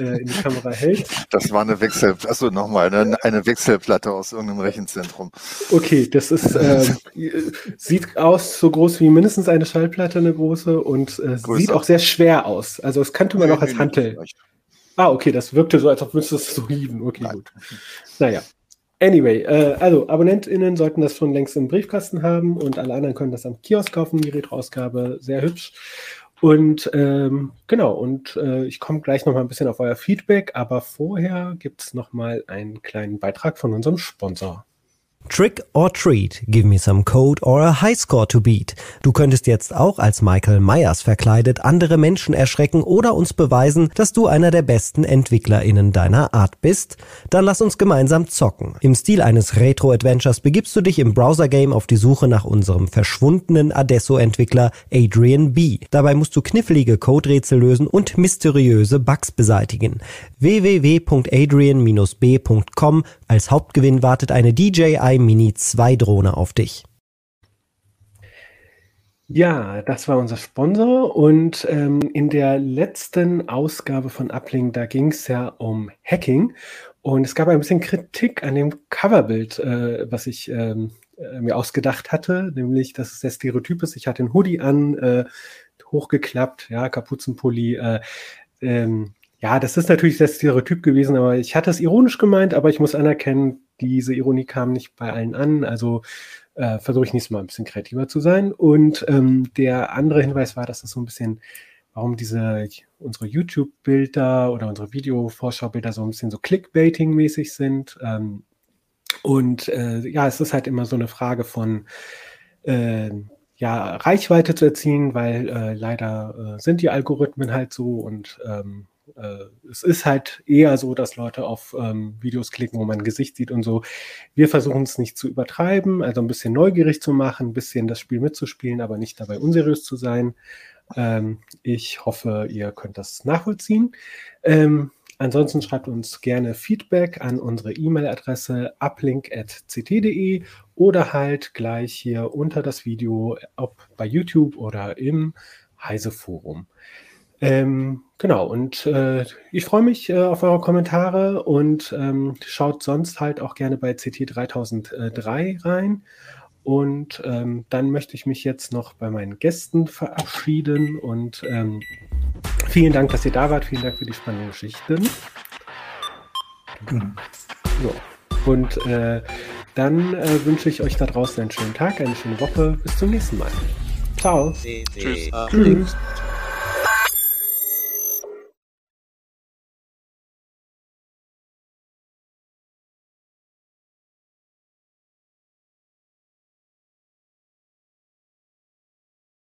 äh, in die Kamera hält. Das war eine Wechsel, achso, nochmal, ne? eine Wechselplatte aus irgendeinem Rechenzentrum. Okay, das ist, ähm, sieht aus so groß wie mindestens eine Schallplatte, eine große, und äh, sieht auch sehr schwer aus. Also, das kannte man auch als Hantel. Ah, okay, das wirkte so, als ob müsstest es so hieven. Okay, Nein. gut. Naja. Anyway, äh, also AbonnentInnen sollten das schon längst im Briefkasten haben und alle anderen können das am Kiosk kaufen, die Retro-Ausgabe, sehr hübsch. Und ähm, genau, und äh, ich komme gleich noch mal ein bisschen auf euer Feedback, aber vorher gibt es noch mal einen kleinen Beitrag von unserem Sponsor. Trick or treat, give me some code or a high score to beat. Du könntest jetzt auch als Michael Myers verkleidet andere Menschen erschrecken oder uns beweisen, dass du einer der besten EntwicklerInnen deiner Art bist. Dann lass uns gemeinsam zocken. Im Stil eines Retro-Adventures begibst du dich im Browser-Game auf die Suche nach unserem verschwundenen Adesso-Entwickler Adrian B. Dabei musst du knifflige Coderätsel lösen und mysteriöse Bugs beseitigen. www.adrian-b.com Als Hauptgewinn wartet eine DJI Mini 2 Drohne auf dich. Ja, das war unser Sponsor und ähm, in der letzten Ausgabe von Uplink, da ging es ja um Hacking und es gab ein bisschen Kritik an dem Coverbild, äh, was ich ähm, äh, mir ausgedacht hatte, nämlich, dass es sehr stereotyp ist. Ich hatte einen Hoodie an, äh, hochgeklappt, ja, Kapuzenpulli, äh, ähm, ja, das ist natürlich sehr stereotyp gewesen, aber ich hatte es ironisch gemeint, aber ich muss anerkennen, diese Ironie kam nicht bei allen an. Also äh, versuche ich nächstes Mal ein bisschen kreativer zu sein. Und ähm, der andere Hinweis war, dass das so ein bisschen, warum diese unsere YouTube-Bilder oder unsere Video-Vorschaubilder so ein bisschen so Clickbaiting-mäßig sind. Ähm, und äh, ja, es ist halt immer so eine Frage von äh, ja, Reichweite zu erzielen, weil äh, leider äh, sind die Algorithmen halt so und ähm, äh, es ist halt eher so, dass Leute auf ähm, Videos klicken, wo man ein Gesicht sieht und so. Wir versuchen es nicht zu übertreiben, also ein bisschen neugierig zu machen, ein bisschen das Spiel mitzuspielen, aber nicht dabei unseriös zu sein. Ähm, ich hoffe, ihr könnt das nachvollziehen. Ähm, ansonsten schreibt uns gerne Feedback an unsere E-Mail-Adresse uplink.ct.de oder halt gleich hier unter das Video, ob bei YouTube oder im Heise-Forum. Ähm, genau, und äh, ich freue mich äh, auf eure Kommentare und ähm, schaut sonst halt auch gerne bei CT 3003 rein. Und ähm, dann möchte ich mich jetzt noch bei meinen Gästen verabschieden und ähm, vielen Dank, dass ihr da wart. Vielen Dank für die spannenden Geschichten. So. Und äh, dann äh, wünsche ich euch da draußen einen schönen Tag, eine schöne Woche. Bis zum nächsten Mal. Ciao. Tschüss. Tschüss.